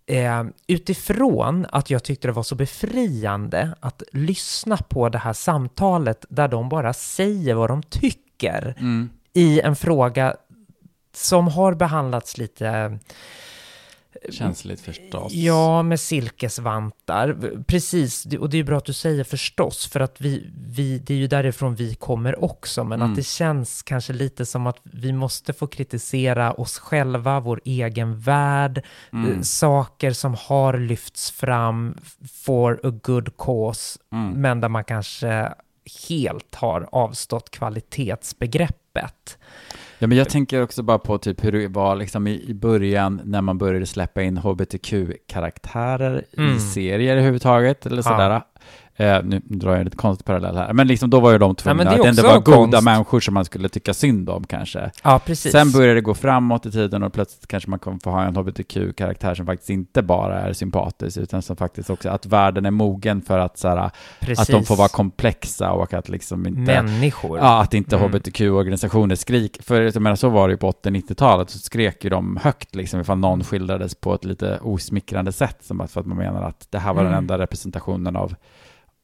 eh, utifrån att jag tyckte det var så befriande att lyssna på det här samtalet där de bara säger vad de tycker i en fråga som har behandlats lite
Känsligt förstås.
Ja, med silkesvantar. Precis, och det är ju bra att du säger förstås, för att vi, vi, det är ju därifrån vi kommer också, men
Mm.
att det känns kanske lite som att vi måste få kritisera oss själva, vår egen värld,
Mm.
eh, saker som har lyfts fram for a good cause,
Mm.
men där man kanske helt har avstått kvalitetsbegreppet.
Ja, men jag tänker också bara på typ hur det var liksom i, i början när man började släppa in hbtq-karaktärer
Mm.
i serier överhuvudtaget, eller
Ja.
Eh, nu drar jag en lite konstig parallell här, men liksom då var ju de tvungna
men det
att ändå vara goda
konst.
människor som man skulle tycka synd om kanske.
Ja, precis.
Sen började det gå framåt i tiden och plötsligt kanske man kommer få ha en hbtq-karaktär som faktiskt inte bara är sympatisk, utan som faktiskt också, att världen är mogen för att,
precis.
att de får vara komplexa och att liksom inte...
Människor.
Ja, att inte
Mm.
hbtq-organisationer skrik, för jag menar så var det ju på 80-90-talet, så skrek ju de högt liksom ifall någon skildrades på ett lite osmickrande sätt, som att, för att man menar att det här var den
Mm.
enda representationen av,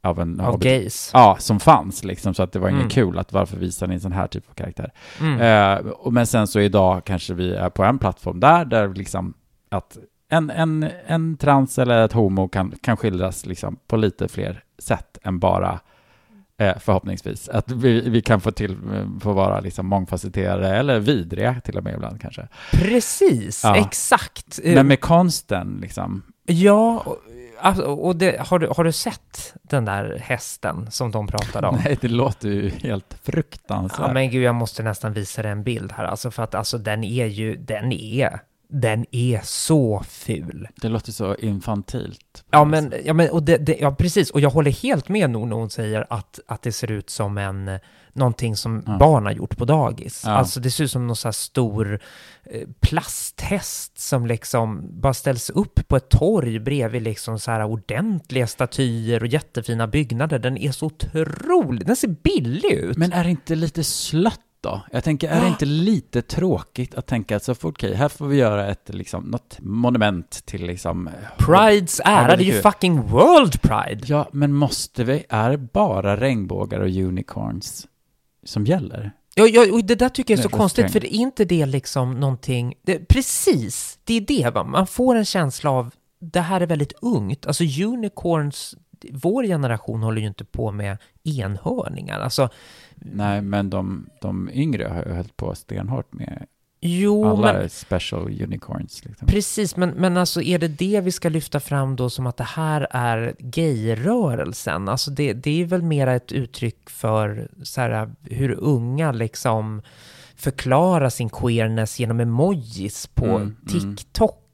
av en
Av
HBT
gays.
Ja, som fanns liksom, så att det var inget
Mm.
kul att varför visar ni en sån här typ av karaktär?
Mm.
Eh, och men sen så idag kanske vi är på en plattform där, där liksom att en, en, en trans eller ett homo kan, kan skildras liksom på lite fler sätt än bara eh, förhoppningsvis. Att vi, vi kan få, till, få vara liksom mångfacetterade eller vidriga till och med ibland kanske.
Precis,
Ja.
exakt.
Men med konsten liksom.
Ja, alltså, och det, har, du, har du sett den där hästen som de pratade om?
Nej, det låter ju helt fruktansvärt.
Ja, men gud, jag måste nästan visa dig en bild här, alltså för att alltså den är ju, den är, den är så ful.
Det låter så infantilt.
Ja, men, ja, men och det, det, ja, precis. Och jag håller helt med nog när hon säger att, att det ser ut som en, någonting som
Ja.
barn har gjort på dagis.
Ja.
Alltså det ser ut som någon så här stor eh, plasthäst som liksom bara ställs upp på ett torg bredvid liksom så här ordentliga statyer och jättefina byggnader. Den är så otrolig, den ser billig ut.
Men är det inte lite slött då? Jag tänker, är det inte lite tråkigt att tänka att så fort, okej, här får vi göra ett, liksom, något monument till liksom...
Prides ära, det är ju fucking World Pride!
Ja, men måste vi, är bara regnbågar och unicorns som gäller?
Ja, ja, och det där tycker jag är så
Nej,
konstigt, för det är inte det liksom någonting... Det, precis, det är det, va? man får en känsla av det här är väldigt ungt. Alltså unicorns, vår generation håller ju inte på med enhörningar. Alltså,
Nej, men de, de yngre har ju hållit på stenhårt med
jo,
alla
men
special unicorns. Liksom.
precis, men, men alltså är det det vi ska lyfta fram då som att det här är gayrörelsen? Alltså det, det är väl mera ett uttryck för så här, hur unga liksom förklara sin queerness genom emojis på
Mm, mm.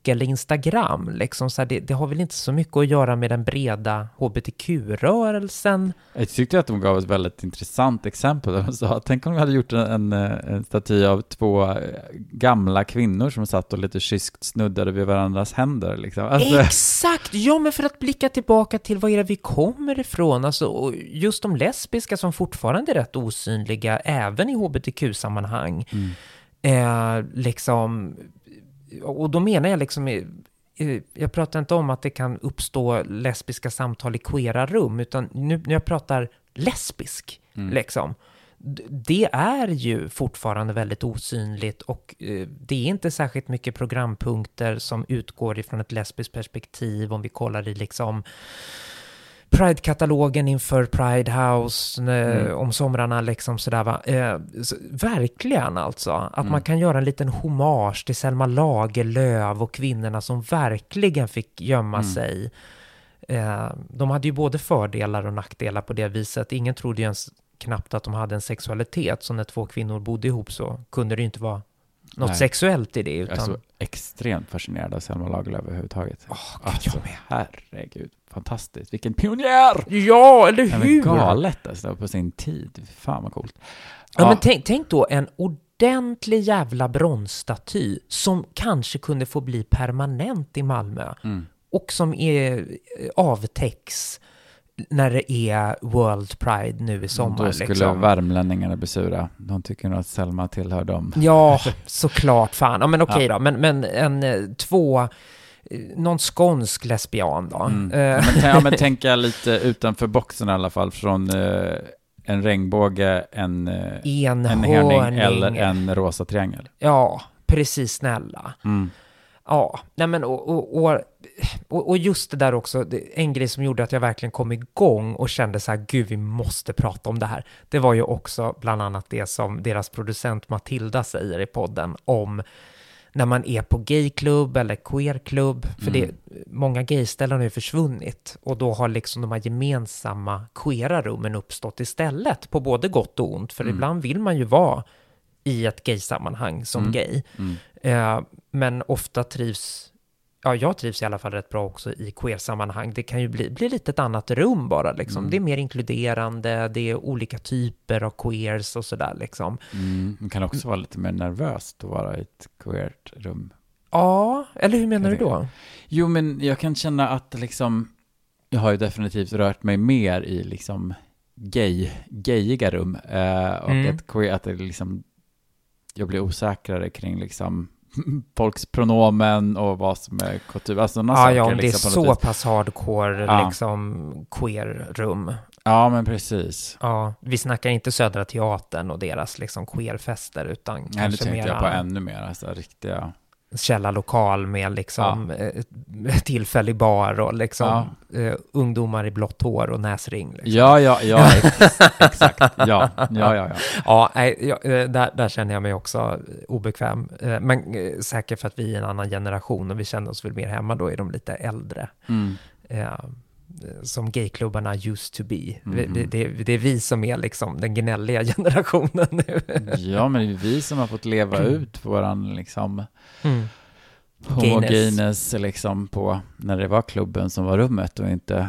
Eller Instagram. Liksom så här, det, det har väl inte så mycket att göra med den breda hbtq-rörelsen.
Jag tyckte att de gav ett väldigt intressant exempel. De sa, tänk om de hade gjort en, en, en staty av två eh, gamla kvinnor som satt och lite kyskt snuddade vid varandras händer. Liksom. Alltså,
Exakt! Ja, men för att blicka tillbaka till vad är det vi kommer ifrån? Alltså, just de lesbiska som fortfarande är rätt osynliga, även i hbtq-sammanhang.
Mm.
Eh, liksom, och då menar jag liksom, jag pratar inte om att det kan uppstå lesbiska samtal i queera rum, utan nu när jag pratar lesbisk,
Mm.
liksom, det är ju fortfarande väldigt osynligt och eh, det är inte särskilt mycket programpunkter som utgår ifrån ett lesbiskt perspektiv om vi kollar i liksom Pride-katalogen inför Pride House eh,
Mm.
om somrarna liksom sådär va. Eh, så, verkligen alltså, att
Mm.
man kan göra en liten hommage till Selma Lagerlöf och kvinnorna som verkligen fick gömma
Mm.
sig. Eh, de hade ju både fördelar och nackdelar på det viset. Ingen trodde ju ens knappt att de hade en sexualitet, så när två kvinnor bodde ihop så kunde det ju inte vara något
Nej.
sexuellt i det,
jag är
utan...
så extremt fascinerad av Selma Lagerlöf överhuvudtaget.
Åh, gud,
Alltså,
jag med.
herregud. Fantastiskt. Vilken pionjär!
Ja, eller hur?
men galet alltså, på sin tid. Fan vad coolt.
Ja, men tänk, tänk då en ordentlig jävla bronsstaty som kanske kunde få bli permanent i Malmö
Mm.
och som är eh, avtäcks när det är World Pride nu i sommar.
Då skulle
liksom.
värmlänningarna bli sura. De tycker nog att Selma tillhör dem.
Ja, såklart. Fan. Ja, men okej då. Men, men en eh, två... eh, Någon skånsk lesbian då.
Mm.
Eh,
Ja, men, ja, men tänka lite utanför boxen i alla fall. Från eh, en regnbåge, en, eh, en
enhörning.
hörning eller en rosa triangel.
Ja, precis snälla.
Mm.
Ja, nej men och, och, och, och, just det där också, en grej som gjorde att jag verkligen kom igång och kände så här, gud vi måste prata om det här. Det var ju också bland annat det som deras producent Matilda säger i podden om när man är på gayklubb eller queerklubb, för det, många gayställen har ju försvunnit och då har liksom de här gemensamma queera rummen uppstått istället på både gott och ont, för
Mm.
ibland vill man ju vara i ett gay-sammanhang som
Mm.
gay.
Mm.
Eh, men ofta trivs, ja jag trivs i alla fall rätt bra också i queer-sammanhang. Det kan ju bli, bli lite ett annat rum bara liksom.
Mm.
Det är mer inkluderande, det är olika typer av queers och sådär liksom.
Mm. Det kan också vara lite mer nervöst att vara i ett queert rum.
Ja, eller hur menar du då?
Jo, men jag kan känna att liksom, jag har ju definitivt rört mig mer i liksom gay, gayiga rum. Eh, och
Mm.
att, queer, att det liksom, jag blir osäkrare kring liksom folks pronomen och vad som är kutym. Alltså sådana
Ja,
saker.
ja, om det är
liksom, på
så
vis.
pass hardcore
Ja.
liksom queer-rum.
Ja, men precis.
Ja, vi snackar inte Södra Teatern och deras liksom queer-fester, utan
Nej, det
kanske
tänkte jag på
mera
ännu mer. Alltså, riktiga...
källarlokal med liksom eh, tillfällig bar och liksom eh, ungdomar i blått hår och näsring. Liksom.
Ja, ja, ja, ex- exakt. Ja, ja, ja. ja.
Ja, nej, eh, där, där känner jag mig också obekväm. Eh, Men säkert för att vi är en annan generation och vi känner oss väl mer hemma då är de lite äldre.
Mm.
Eh, Som gayklubbarna used to be.
Mhm.
Det, det, det är vi som är liksom den gnälliga generationen nu.
Ja, men det är vi som har fått leva ut våran liksom
Mm.
homogenes liksom på när det var klubben som var rummet och inte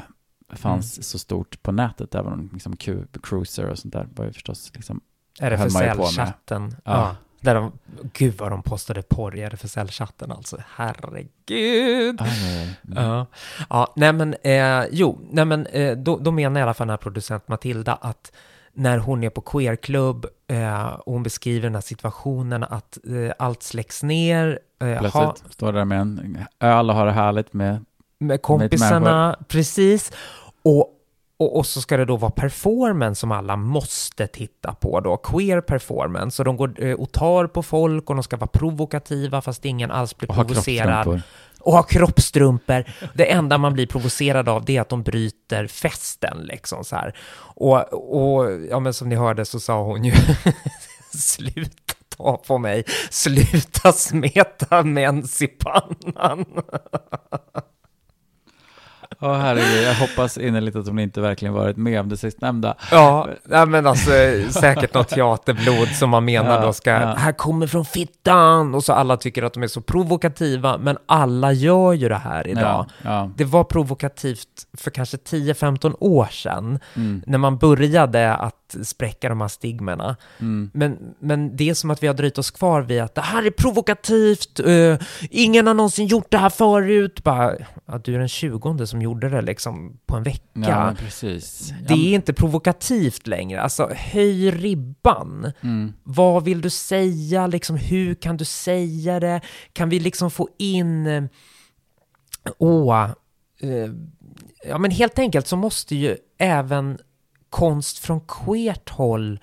fanns
Mm.
så stort på nätet, även om liksom Cruiser och sånt där var ju förstås liksom,
Är det
höll man ju på med.
chatten Ja.
Ja.
Där de, gud vad de postade porr i RFSL-chatten alltså. Herregud.
aj, aj, aj.
Ja, ja nej men, eh, jo, nej men eh, då, då menar i alla fall den här producent Matilda att när hon är på queerklubb eh, och hon beskriver den här situationen att eh, allt släcks ner, eh, ha,
Plötsligt står där med en öl och har det härligt med,
med kompisarna, precis, och, och, och så ska det då vara performance som alla måste titta på då, queer performance, och de går eh, och tar på folk och de ska vara provokativa fast ingen alls blir
och
provocerad.
kroppstrumpor
och har kroppstrumpor. Det enda man blir provocerad av det är att de bryter festen liksom så här. Och, och ja men som ni hörde så sa hon ju sluta ta på mig, sluta smeta mens i pannan.
Åh herregud, jag hoppas innerligt att hon inte verkligen varit med om det sistnämnda.
Ja, nej, men alltså säkert något teaterblod som man menar
Ja,
då ska,
ja.
här kommer från fittan, och så alla tycker att de är så provokativa, men alla gör ju det här idag.
Ja, ja.
Det var provokativt för kanske 10-15 år sedan,
Mm,
när man började att spräcka de här stigmerna.
mm.
Men, men det är som att vi har dröjt oss kvar vid att det här är provokativt, eh, ingen har någonsin gjort det här förut. Bara, ja, du är den tjugonde som gjorde det liksom på en vecka.
Ja, precis.
Det är inte provokativt längre. Alltså, höj ribban.
Mm.
Vad vill du säga? Liksom, hur kan du säga det? Kan vi liksom få in... eh, Åh... eh, ja, men helt enkelt så måste ju även konst från queert håll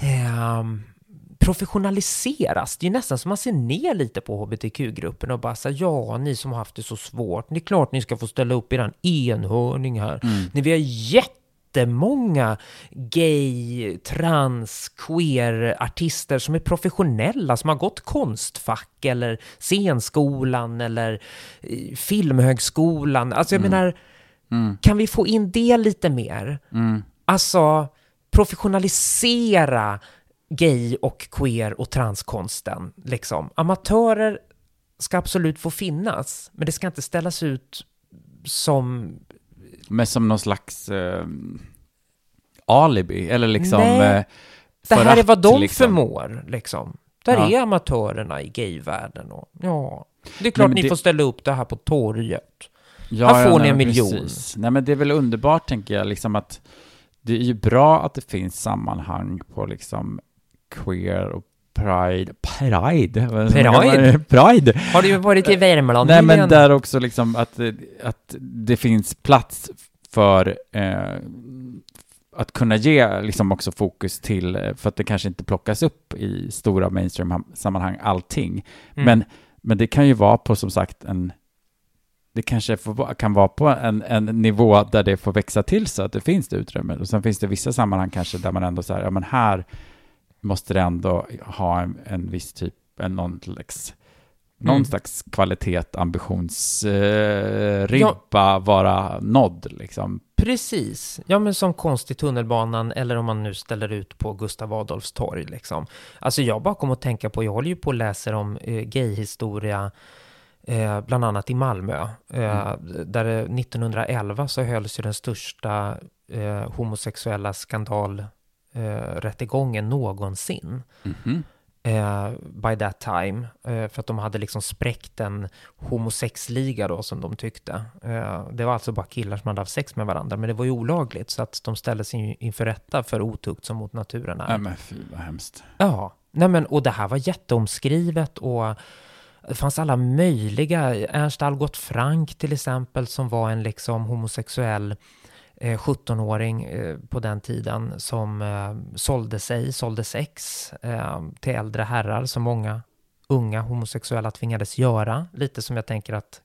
ehm, professionaliseras. Det är nästan som man ser ner lite på hbtq-gruppen och bara säger ja, ni som har haft det så svårt, det är klart ni ska få ställa upp i den enhörning här. Ni, vi har jättemånga gay, trans, queer-artister som är professionella, som har gått konstfack eller scenskolan eller eh, filmhögskolan. Alltså jag menar, kan vi få in det lite mer?
Mm.
Alltså, professionalisera gay och queer och transkonsten. Liksom. Amatörer ska absolut få finnas, men det ska inte ställas ut som...
Men som någon slags eh, alibi, eller liksom...
Nej,
eh,
Det här är
förakt,
vad de
liksom.
förmår, liksom. Där
Ja.
är amatörerna i gayvärlden. Och, ja, det är klart
men
ni
det-
får ställa upp det här på torget.
Ja,
Här får ni
nej,
en miljon.
precis. Nej, men det är väl underbart, tänker jag, liksom att det är ju bra att det finns sammanhang på liksom queer och pride. Pride?
Pride?
Pride!
Har du varit i Värmland
Nej, men där också liksom att, eh, att det finns plats för eh, att kunna ge liksom också fokus till, eh, för att det kanske inte plockas upp i stora mainstream-sammanhang, allting.
Mm.
Men, men det kan ju vara på, som sagt, en det kanske får, kan vara på en, en nivå där det får växa till så att det finns det utrymme. Och sen finns det vissa sammanhang kanske där man ändå säger, ja men här måste det ändå ha en, en viss typ, en någon slags, någon
Mm.
slags kvalitet, ambitionsribba eh, ribba vara nådd liksom.
Precis. Ja, men som konst i tunnelbanan eller om man nu ställer ut på Gustav Adolfs torg liksom. Alltså jag bara kom att tänka på, jag håller ju på och läser om eh, gayhistoria eh, bland annat i Malmö. Eh, Där det 1911 så hölls ju den största eh, homosexuella skandalrättegången eh, någonsin.
Mhm.
eh, by that time. För att de hade liksom spräckt en homosexliga då som de tyckte. Det var alltså bara killar som hade haft sex med varandra, men det var ju olagligt. Så att de ställdes in, inför rätta för otukt som mot naturen är.
Nej men fy vad hemskt.
Ja, nej men och det här var jätteomskrivet och det fanns alla möjliga, Ernst Algot Frank till exempel som var en liksom homosexuell eh, 17-åring eh, på den tiden som eh, sålde sig, sålde sex eh, till äldre herrar som många unga homosexuella tvingades göra. Lite som jag tänker att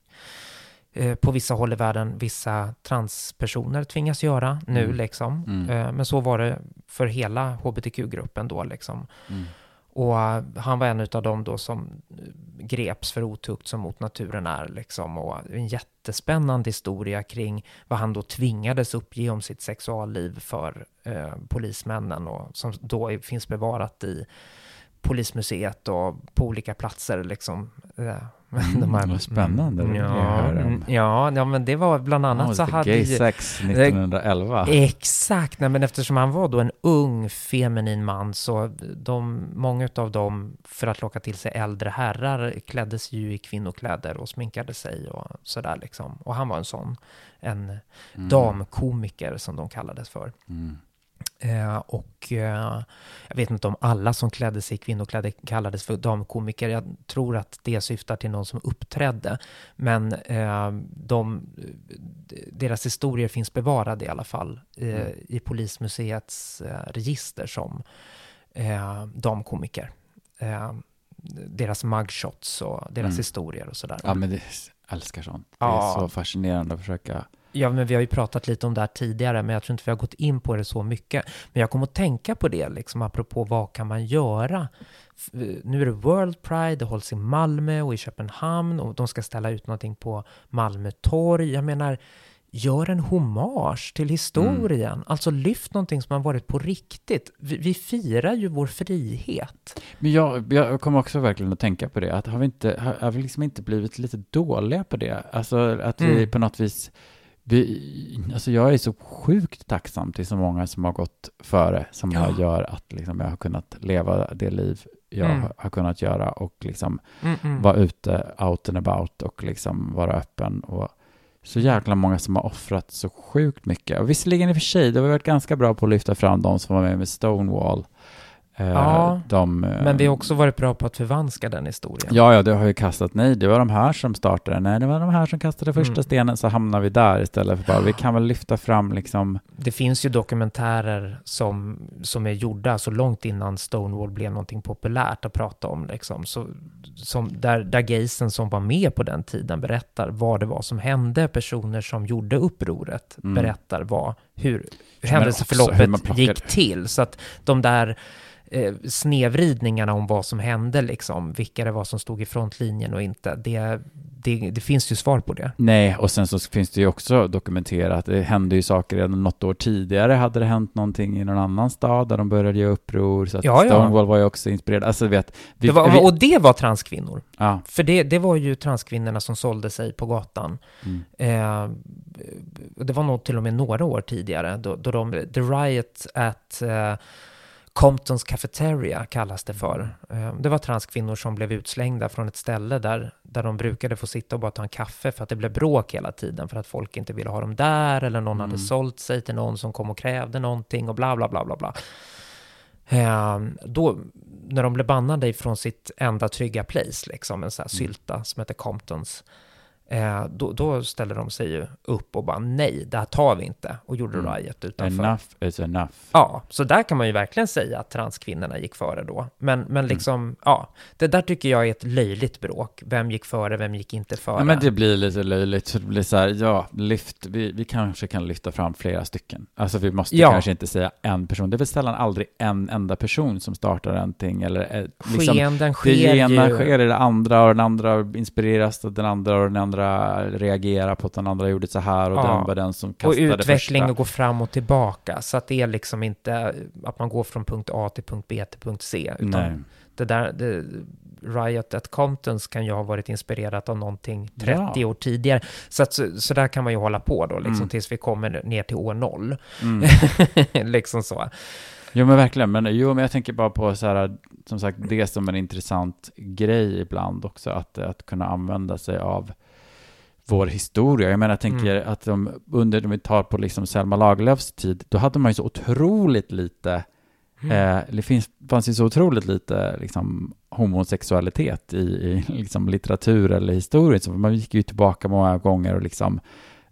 eh, på vissa håll i världen vissa transpersoner tvingas göra nu
Mm.
liksom.
Mm.
Eh, men så var det för hela hbtq-gruppen då liksom.
Mm.
Och eh, han var en av dem då som eh, greps för otukt som mot naturen är liksom. Och eh, en jättespännande historia kring vad han då tvingades uppge om sitt sexualliv för eh, polismännen och som då är, finns bevarat i polismuseet och på olika platser liksom. Eh, de här-
Mm, vad spännande, jag
ja, mm, ja, ja, men det var bland annat
Oh,
så hade
gay sex 1911.
Exakt, nej, men eftersom han var då en ung feminin man så de, många av dem för att locka till sig äldre herrar klädde sig ju i kvinnokläder och sminkade sig och sådär liksom. Och han var en sån, en damkomiker som de kallades för.
Mm.
Eh, och eh, jag vet inte om alla som klädde sig i kvinnokläder kallades för damkomiker. Jag tror att det syftar till någon som uppträdde. Men eh, de, deras historier finns bevarade i alla fall eh, i Polismuseets eh, register som eh, damkomiker. Eh, deras mugshots och deras
Mm.
historier och sådär.
Ja, men det, älskar sånt. Det är
Ja.
så fascinerande att försöka...
Ja, men vi har ju pratat lite om det här tidigare, men jag tror inte vi har gått in på det så mycket. Men jag kommer att tänka på det, liksom apropå vad kan man göra? F- Nu är det World Pride, det hålls i Malmö och i Köpenhamn och de ska ställa ut någonting på Malmö torg. Jag menar, gör en hommage till historien. Alltså lyft någonting som har varit på riktigt. Vi, vi firar ju vår frihet.
Men jag, jag kommer också verkligen att tänka på det, att har vi inte, har, har vi liksom inte blivit lite dåliga på det? Alltså att vi
Mm.
på något vis, vi, alltså jag är så sjukt tacksam till så många som har gått före, som
Ja.
gör att liksom jag har kunnat leva det liv jag
Mm.
har kunnat göra och liksom
Mm, mm.
vara ute out and about och liksom vara öppen och så jäkla många som har offrat så sjukt mycket. Och visserligen i och för sig, det har varit ganska bra på att lyfta fram de som var med med Stonewall. Eh,
Ja,
de, eh,
Men vi har också varit bra på att förvanska den historien.
Ja, ja, det har ju kastat, nej, det var de här som startade, nej, det var de här som kastade första
Mm.
stenen, så hamnar vi där istället för bara, vi kan väl lyfta fram liksom,
Det finns ju dokumentärer som, som är gjorda så långt innan Stonewall blev någonting populärt att prata om. Liksom. Så, som, där, där gaysen som var med på den tiden berättar vad det var som hände. Personer som gjorde upproret
Mm.
berättar vad, hur
hur
händelseförloppet gick till. Så att de där eh, snedvridningarna om vad som hände, liksom, vilka det var som stod i frontlinjen och inte, det, det, det finns ju svar på det.
nej, och sen så finns det ju också dokumenterat, det hände ju saker redan något år tidigare, hade det hänt någonting i någon annan stad där de började göra uppror, så att
Ja, ja.
Stonewall var ju också inspirerad, alltså vet, vi,
det var, och det var transkvinnor.
ja,
För det, det var ju transkvinnorna som sålde sig på gatan.
mm,
Eh, det var nog till och med några år tidigare, då, då de, The Riot at eh, Comptons Cafeteria kallas det för. Eh, det var transkvinnor som blev utslängda från ett ställe där, där de brukade få sitta och bara ta en kaffe för att det blev bråk hela tiden för att folk inte ville ha dem där eller någon hade sålt sig till någon som kom och krävde någonting och bla bla bla bla bla. Eh, då, när de blev bannade ifrån sitt enda trygga place, liksom en sån här sylta som heter Comptons, eh, då, då ställde de sig ju upp och bara nej, det här tar vi inte och gjorde
Mm.
riot utanför.
enough is enough.
Ja, så där kan man ju verkligen säga att transkvinnorna gick före då. Men,
Mm.
men liksom, ja, det där tycker jag är ett löjligt bråk. Vem gick före, vem gick inte före?
Ja, men det blir lite löjligt, så det blir så här, ja, lyft, vi, vi kanske kan lyfta fram flera stycken. Alltså vi måste
Ja.
kanske inte säga en person, det är väl sällan aldrig en enda person som startar någonting, eller eh, liksom,
Skeenden
det
sker
ena
ju.
sker i det andra och den andra inspireras av den andra och den andra reagerar på att den andra gjorde så här och
Ja.
den var den som
Och
kastade
utveckling
första.
och gå fram och tillbaka. Så att det är liksom inte att man går från punkt A till punkt B till punkt C. Utan
Nej.
det där, det, Riot at Comptons kan ju ha varit inspirerat av någonting 30
Ja.
år tidigare. Så, att, så, så där kan man ju hålla på då, liksom,
Mm.
tills vi kommer ner till år noll.
Mm.
liksom så.
Jo men verkligen, men, jo, men jag tänker bara på så här, som sagt, det som en intressant grej ibland också, att, att kunna använda sig av vår historia. Jag menar, jag tänker
Mm.
att de, under, om vi tar på liksom Selma Lagerlöfs tid, då hade man ju så otroligt lite,
Mm.
eh, det finns, fanns ju så otroligt lite liksom, homosexualitet i, i liksom, litteratur eller historia, så man gick ju tillbaka många gånger och liksom,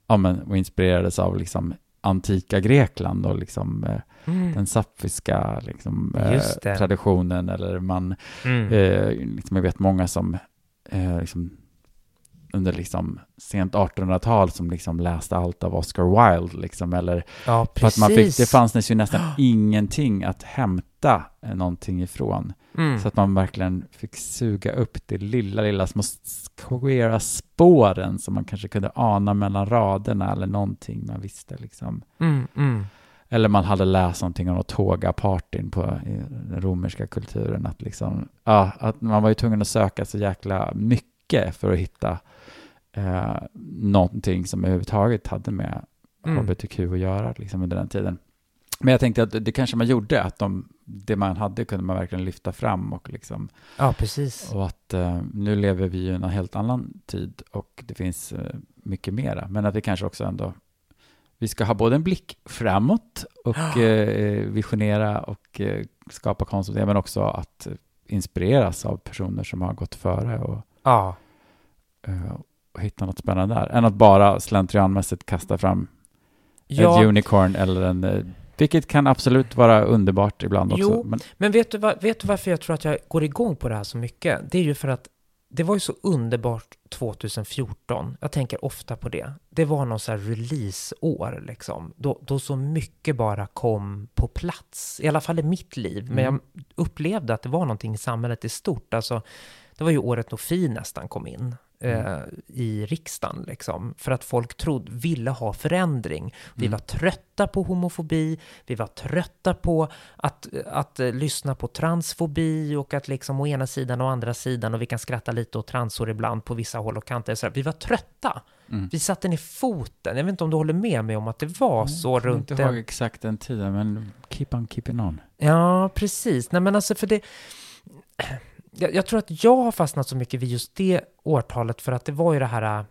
ja men, och inspirerades av liksom antika Grekland och liksom eh,
Mm.
den sapfiska liksom, eh, traditionen eller man,
Mm.
eh, liksom, jag vet många som eh, liksom, under liksom sent 1800-tal som liksom läste allt av Oscar Wilde liksom, eller
ja,
för att man fick, det fanns ju nästan ingenting att hämta eh, någonting ifrån.
Mm.
Så att man verkligen fick suga upp det lilla, lilla små queera spåren som man kanske kunde ana mellan raderna eller någonting man visste liksom.
Mm, mm.
Eller man hade läst någonting om tåga-partyn på den romerska kulturen. Att, liksom, ja, att man var ju tvungen att söka så jäkla mycket för att hitta eh, någonting som överhuvudtaget hade med
Mm.
hbtq att göra liksom, under den tiden. Men jag tänkte att det kanske man gjorde, att de, det man hade kunde man verkligen lyfta fram och liksom
Ja, precis.
och att eh, nu lever vi i en helt annan tid och det finns eh, mycket mera. Men att vi kanske också ändå, vi ska ha både en blick framåt och eh, visionera och eh, skapa konst, men också att eh, inspireras av personer som har gått före och,
Ja,
eh, och hitta något spännande där. Än att bara slentrianmässigt kasta fram ett
ja
unicorn eller en, eh, vilket kan absolut vara underbart ibland också.
Jo.
Men,
men vet du, vad, vet du varför jag tror att jag går igång på det här så mycket? Det är ju för att det var ju så underbart 2014. Jag tänker ofta på det. Det var någon så här releaseår liksom. Då, då så mycket bara kom på plats. I alla fall i mitt liv. Men
Mm.
jag upplevde att det var någonting i samhället i stort. Alltså, det var ju året Nofi nästan kom in. Eh, i riksdagen liksom. För att folk trodde, ville ha förändring. Vi
Mm.
var trötta på homofobi, vi var trötta på att, att eh, lyssna på transfobi och att liksom å ena sidan och andra sidan och vi kan skratta lite åt transor ibland på vissa håll och kanter. Så vi var trötta.
Mm.
Vi satte ner foten. Jag vet inte om du håller med mig om att det var så
jag kommer
runt
inte ihåg exakt den tiden, men keep on keeping on.
Ja, precis. Nej, men alltså för det... Jag, jag tror att jag har fastnat så mycket vid just det årtalet för att det var ju det här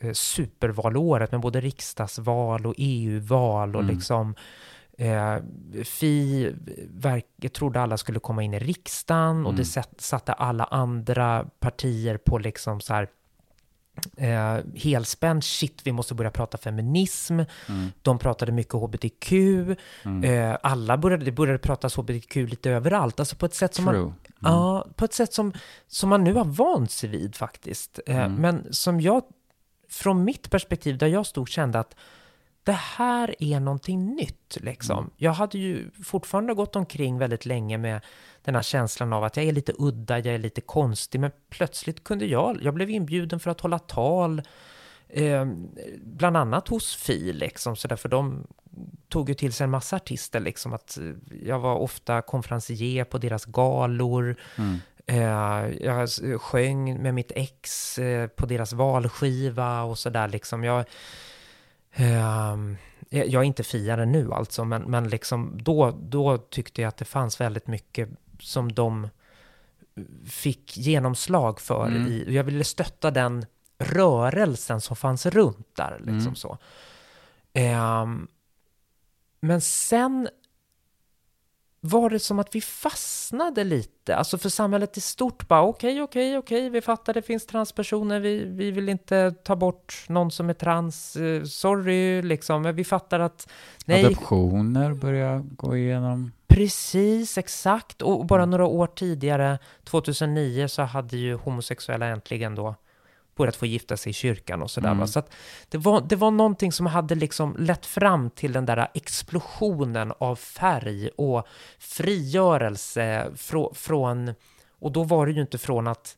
eh, supervalåret med både riksdagsval och EU-val och
Mm.
liksom eh, Fi verk, trodde alla skulle komma in i riksdagen och
Mm.
det satte alla andra partier på liksom så här eh, helspänn, shit, vi måste börja prata feminism.
Mm.
De pratade mycket hbtq.
Mm.
Eh, alla började, det började pratas hbtq lite överallt, alltså på ett sätt som man,
True. Mm.
ja, på ett sätt som, som man nu har vant sig vid faktiskt. Eh,
Mm.
Men som jag, från mitt perspektiv, där jag stod kände att det här är någonting nytt liksom.
Mm.
Jag hade ju fortfarande gått omkring väldigt länge med den här känslan av att jag är lite udda, jag är lite konstig, men plötsligt kunde jag, jag blev inbjuden för att hålla tal, eh, bland annat hos Fi, liksom, så därför de tog ju till sig en massa artister, liksom, att eh, jag var ofta konferencier på deras galor,
Mm.
Eh, jag sjöng med mitt ex eh, på deras valskiva och sådär liksom. Jag, jag jag är inte fiare nu alltså, men, men liksom då, då tyckte jag att det fanns väldigt mycket som de fick genomslag för.
Mm.
I, jag ville stötta den rörelsen som fanns runt där. Liksom
Mm.
så. Ehm, men sen var det som att vi fastnade lite. Alltså för samhället i stort bara okej, okej, okej, vi fattar det finns transpersoner, vi, vi vill inte ta bort någon som är trans, eh, sorry, liksom, men vi fattar att nej,
Adoptioner börjar gå igenom.
precis, exakt, och bara
Mm.
några år tidigare, 2009, så hade ju homosexuella äntligen då börjat få gifta sig i kyrkan och sådär.
Mm.
Så att det, var, det var någonting som hade liksom lett fram till den där explosionen av färg och frigörelse frå, från, och då var det ju inte från att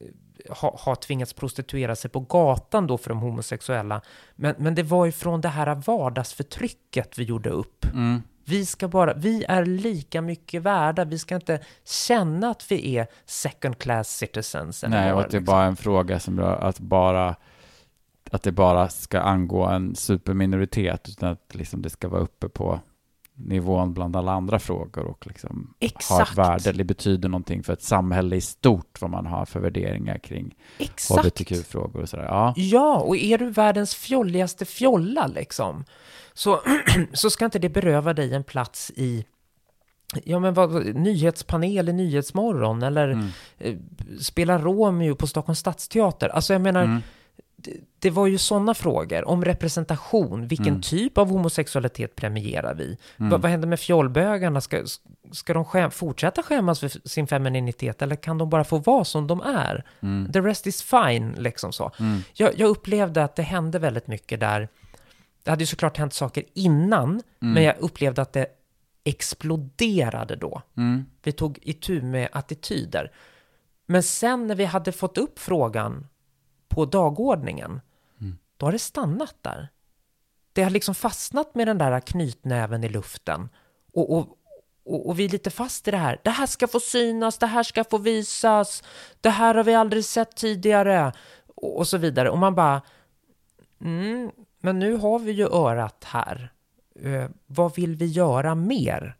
eh, ha, ha tvingats prostituera sig på gatan då för de homosexuella, men, men det var ju från det här vardagsförtrycket vi gjorde upp.
Mm.
Vi ska bara, vi är lika mycket värda, vi ska inte känna att vi är second class citizens.
Nej, och att det är
liksom.
bara en fråga som rör att bara att det bara ska angå en superminoritet, utan att liksom det ska vara uppe på nivån bland alla andra frågor och liksom ha
Exakt.
ett värde, det betyder någonting för ett samhälle i stort, vad man har för värderingar kring hbtq-frågor och sådär. Ja,
Ja, och är du världens fjolligaste fjolla liksom, så, så ska inte det beröva dig en plats i Ja men vad, nyhetspanel i Nyhetsmorgon eller
Mm.
eh, spela Romeo på Stockholms stadsteater. Alltså jag menar,
Mm.
Det, var ju sådana frågor om representation. Vilken
Mm.
typ av homosexualitet premierar vi?
Mm.
Vad, vad händer med fjollbögarna? Ska, ska de skäm, fortsätta skämmas för sin femininitet eller kan de bara få vara som de är?
Mm.
The rest is fine, liksom så.
Mm.
Jag, jag upplevde att det hände väldigt mycket där. Det hade ju såklart hänt saker innan,
Mm.
men jag upplevde att det exploderade då.
Mm.
Vi tog itu med attityder. Men sen när vi hade fått upp frågan på dagordningen,
Mm.
då har det stannat där. Det har liksom fastnat med den där knytnäven i luften. Och, och, och, och vi är lite fast i det här. Det här ska få synas, det här ska få visas, det här har vi aldrig sett tidigare och, och så vidare. Och man bara, mm, men nu har vi ju örat här. Eh, vad vill vi göra mer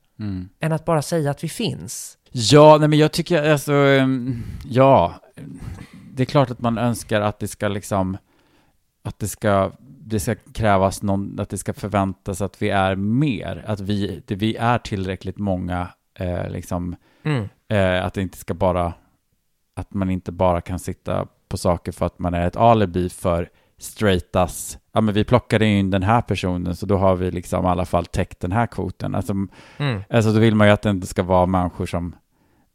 än att bara säga att vi finns?
Ja, nej men jag tycker alltså, ehm, ja, det är klart att man önskar att det ska liksom, att det ska, det ska krävas någon, att det ska förväntas att vi är mer, att vi, det, vi är tillräckligt många, eh, liksom,
Mm.
eh, att det inte ska bara, att man inte bara kan sitta på saker för att man är ett alibi för straightas, ja men vi plockade in den här personen så då har vi liksom i alla fall täckt den här kvoten. Alltså,
Mm.
Alltså då vill man ju att det inte ska vara människor som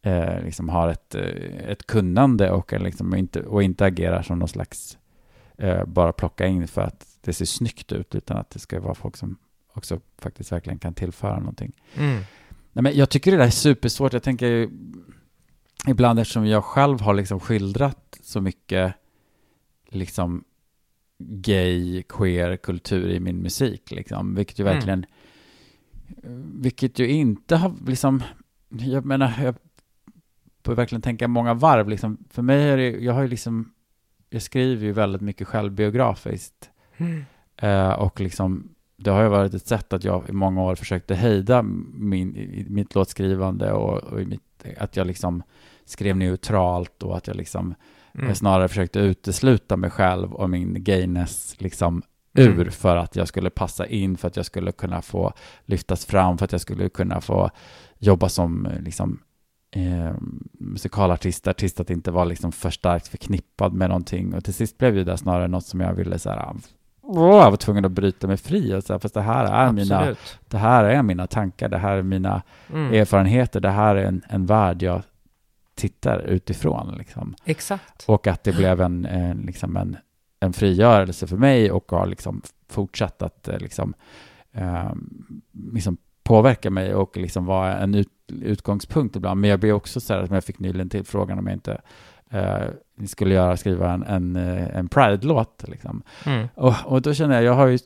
eh, liksom har ett, eh, ett kunnande och, liksom inte, och inte agerar som någon slags eh, bara plocka in för att det ser snyggt ut utan att det ska vara folk som också faktiskt verkligen kan tillföra någonting.
Mm.
Nej, men jag tycker det där är supersvårt. Jag tänker ju, ibland eftersom jag själv har liksom skildrat så mycket liksom gay, queer kultur i min musik, liksom, vilket ju
Mm.
verkligen, vilket ju inte har liksom, jag menar, jag får verkligen tänka många varv, liksom, för mig är det, jag har ju liksom, jag skriver ju väldigt mycket självbiografiskt, eh, och liksom, det har ju varit ett sätt att jag i många år försökte hejda min, i mitt låtskrivande och, och i mitt, att jag liksom skrev neutralt och att jag liksom
Mm.
jag snarare försökte utesluta mig själv och min gayness liksom ur
Mm.
för att jag skulle passa in, för att jag skulle kunna få lyftas fram, för att jag skulle kunna få jobba som eh, liksom eh, musikalartist, artist, att inte vara liksom för starkt förknippad med någonting. Och till sist blev ju det snarare något som jag ville så här, åh, jag var tvungen att bryta mig fri och så här, fast det här är mina, det här är mina tankar, det här är mina
Mm.
erfarenheter, det här är en, en värld jag tittar utifrån liksom.
Exakt.
Och att det blev en, en, liksom en, en frigörelse för mig och har liksom fortsatt att eh, liksom, eh, liksom påverka mig och liksom vara en ut, utgångspunkt ibland. Men jag blir också så här, att jag fick nyligen till frågan om jag inte eh, skulle göra, skriva en, en, eh, en Pride-låt. Liksom.
Mm.
Och, och då känner jag, jag har ju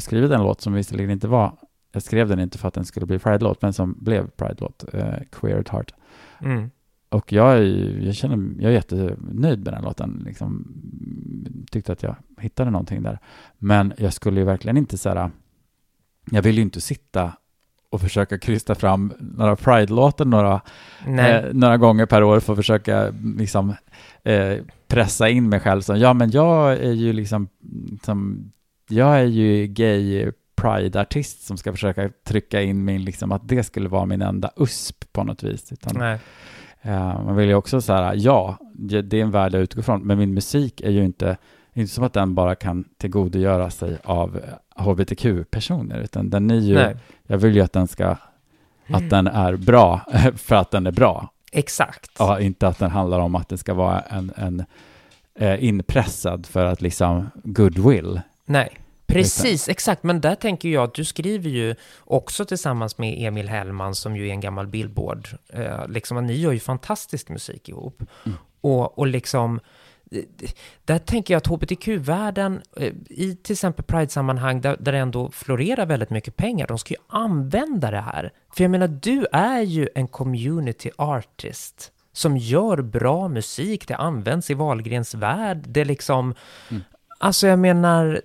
skrivit en låt som visserligen inte var, jag skrev den inte för att den skulle bli Pride-låt, men som blev Pride-låt, eh, Queer at Heart.
Mm.
Och jag, är, jag känner, jag är jättenöjd med den låten. Liksom, tyckte att jag hittade någonting där. Men jag skulle ju verkligen inte så här, jag vill ju inte sitta och försöka krysta fram några Pride-låtar några, eh, några gånger per år för att försöka liksom, eh, pressa in mig själv som, ja men jag är ju liksom, som, jag är ju gay Pride-artist som ska försöka trycka in min, liksom att det skulle vara min enda USP på något vis. Utan. Eh, man vill ju också så här, ja, det är en värld jag utgår från, men min musik är ju inte, inte som att den bara kan tillgodogöra sig av hbtq-personer, utan den är ju,
Nej.
jag vill ju att den ska, att den är bra för att den är bra,
Exakt.
ja, inte att den handlar om att det ska vara en, en eh, inpressad för att liksom goodwill.
Nej, precis, exakt. Men där tänker jag att du skriver ju också tillsammans med Emil Hellman som ju är en gammal Billboard. Eh, liksom, ni gör ju fantastisk musik ihop. Och, och liksom, där tänker jag att hbtq-världen, eh, i till exempel Pride-sammanhang där, där det ändå florerar väldigt mycket pengar, de ska ju använda det här. För jag menar, du är ju en community artist som gör bra musik, det används i Wahlgrens värld, det liksom, alltså jag menar,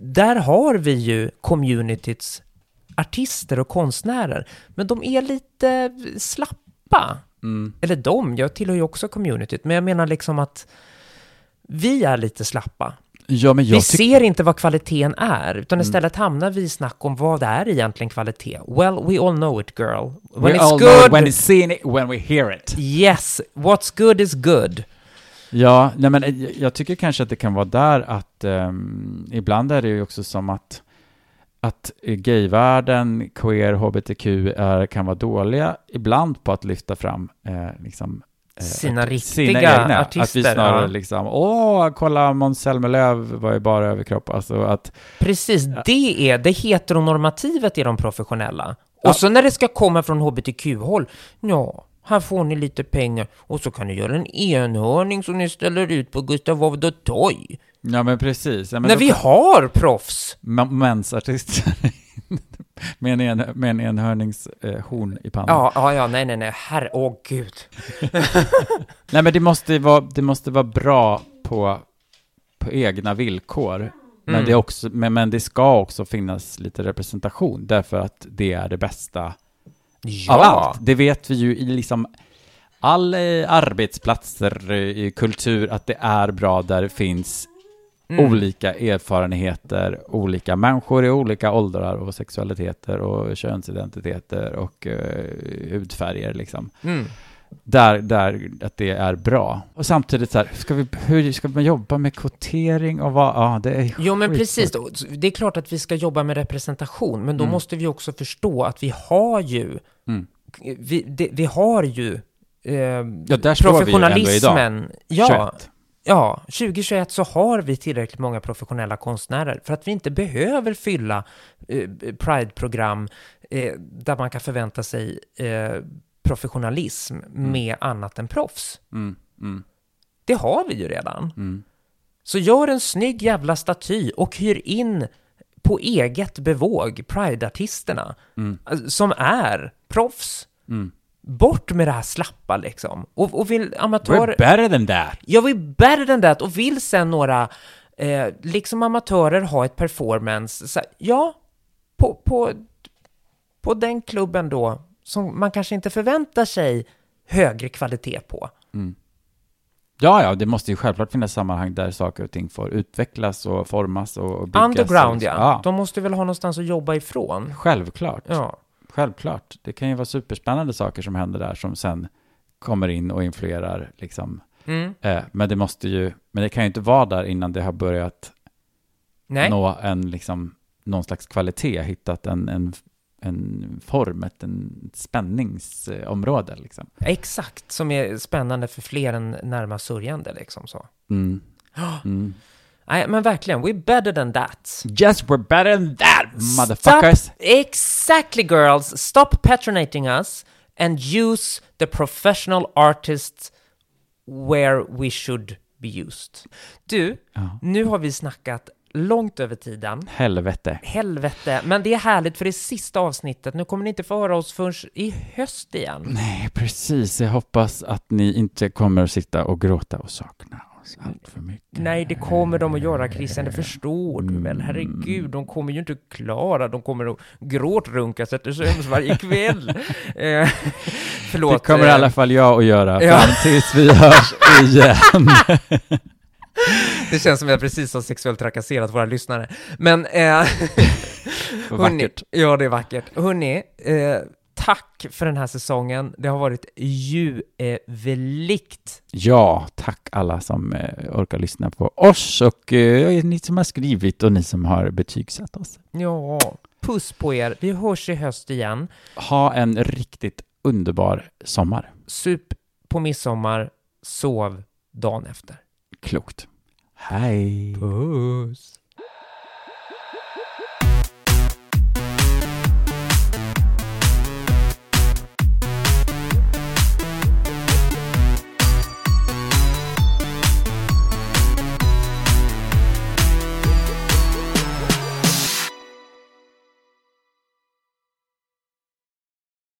där har vi ju communityts artister och konstnärer, men de är lite slappa. Eller de, jag tillhör ju också communityt, men jag menar liksom att vi är lite slappa.
Ja,
vi ser inte vad kvaliteten är, utan istället hamnar vi i snack om vad det är egentligen kvalitet. Well, we all know it girl. When
We
it's
all
good,
know when it's seen it, when we hear it.
yes, what's good is good.
Ja, nej men eh, jag tycker kanske att det kan vara där att ehm, ibland är det ju också som att att gayvärlden, queer, hbtq är, kan vara dåliga ibland på att lyfta fram eh, liksom,
Sina
art-
riktiga artister,
Att vi snarare
ja.
liksom, åh, kolla Måns Zelmerlöw var ju bara överkropp. Alltså att,
Precis, det är det heteronormativet i de professionella. Och
Ja.
så när det ska komma från hbtq-håll, ja, här får ni lite pengar och så kan ni göra en enhörning som ni ställer ut på Gustav Adolf Toy.
Ja, men precis. Ja, men
När
då
vi har proffs!
Mensartister med en, en, med en enhörningshorn i pannan.
Ja, ja, ja, nej, nej, nej, herre, åh gud.
Nej, men det måste vara, det måste vara bra på, på egna villkor. Men,
Mm.
det också, men, men det ska också finnas lite representation, därför att det är det bästa
Ja,
av allt. Det vet vi ju i liksom all eh, arbetsplatser eh, i kultur, att det är bra där det finns
Mm.
olika erfarenheter, olika människor i olika åldrar och sexualiteter och könsidentiteter och eh, hudfärger liksom.
Mm.
Där, där att det är bra. Och samtidigt så här, ska vi, hur ska man jobba med kvotering och vad, ja det är
Jo, men precis. då. Det är klart att vi ska jobba med representation, men då
Mm.
måste vi också förstå att vi har ju,
Mm.
vi, det, vi har ju eh,
Ja, där står vi ju ändå idag.
professionalismen. Ja,
21.
Ja, 2021 så har vi tillräckligt många professionella konstnärer för att vi inte behöver fylla eh, Pride-program eh, där man kan förvänta sig eh, professionalism med annat än proffs.
Mm, mm,
Det har vi ju redan.
mm.
Så gör en snygg jävla staty och hyr in på eget bevåg Pride-artisterna
Mm.
som är proffs.
Mm.
Bort med det här slappa liksom. Och, och vill
We're
amatörer...
better than that.
Jag vill better than that och vill sen några, eh, liksom amatörer, ha ett performance. Så, ja, på, på, på den klubben då, som man kanske inte förväntar sig högre kvalitet på.
Ja, ja, det måste ju självklart finnas sammanhang där saker och ting får utvecklas och formas och byggas.
Underground,
och,
ja.
ja.
De måste väl ha någonstans att jobba ifrån.
Självklart.
Ja.
Självklart. Det kan ju vara superspännande saker som händer där som sen kommer in och influerar liksom.
Mm.
Eh, men det måste ju, men det kan ju inte vara där innan det har börjat
Nej.
nå en liksom, någon slags kvalitet, hittat en, en, en form, ett en spänningsområde liksom.
Exakt, som är spännande för fler än närmast sörjande liksom så.
Mm. Mm.
Nej, men verkligen, we're better than that.
Yes, we're better than that, motherfuckers!
Stop, exactly girls, stop patronating us and use the professional artists where we should be used. Du,
Ja.
nu har vi snackat långt över tiden.
Helvete.
Helvete, men det är härligt för det sista avsnittet. Nu kommer ni inte få höra oss förrän i höst igen.
Nej, precis. Jag hoppas att ni inte kommer att sitta och gråta och sakna oss allt för mycket.
Nej, det kommer de att göra Christian, det förstår du väl? Herregud, de kommer ju inte klara, de kommer att gråtrunka sig till sömns varje kväll. eh, förlåt.
Det kommer i
eh,
alla fall jag att göra
Ja.
fram tills vi hörs igen.
Det känns som att jag precis har sexuellt trakasserat våra lyssnare. Men, eh,
Vackert.
ja det är vackert. Hörni, eh, tack för den här säsongen. Det har varit ljuvligt.
Ja, tack alla som eh, orkar lyssna på oss och eh, ni som har skrivit och ni som har betygsatt oss.
Ja, puss på er. Vi hörs i höst igen.
Ha en riktigt underbar sommar.
Sup på midsommar, sov dagen efter.
Klokt. Hej!
Puss.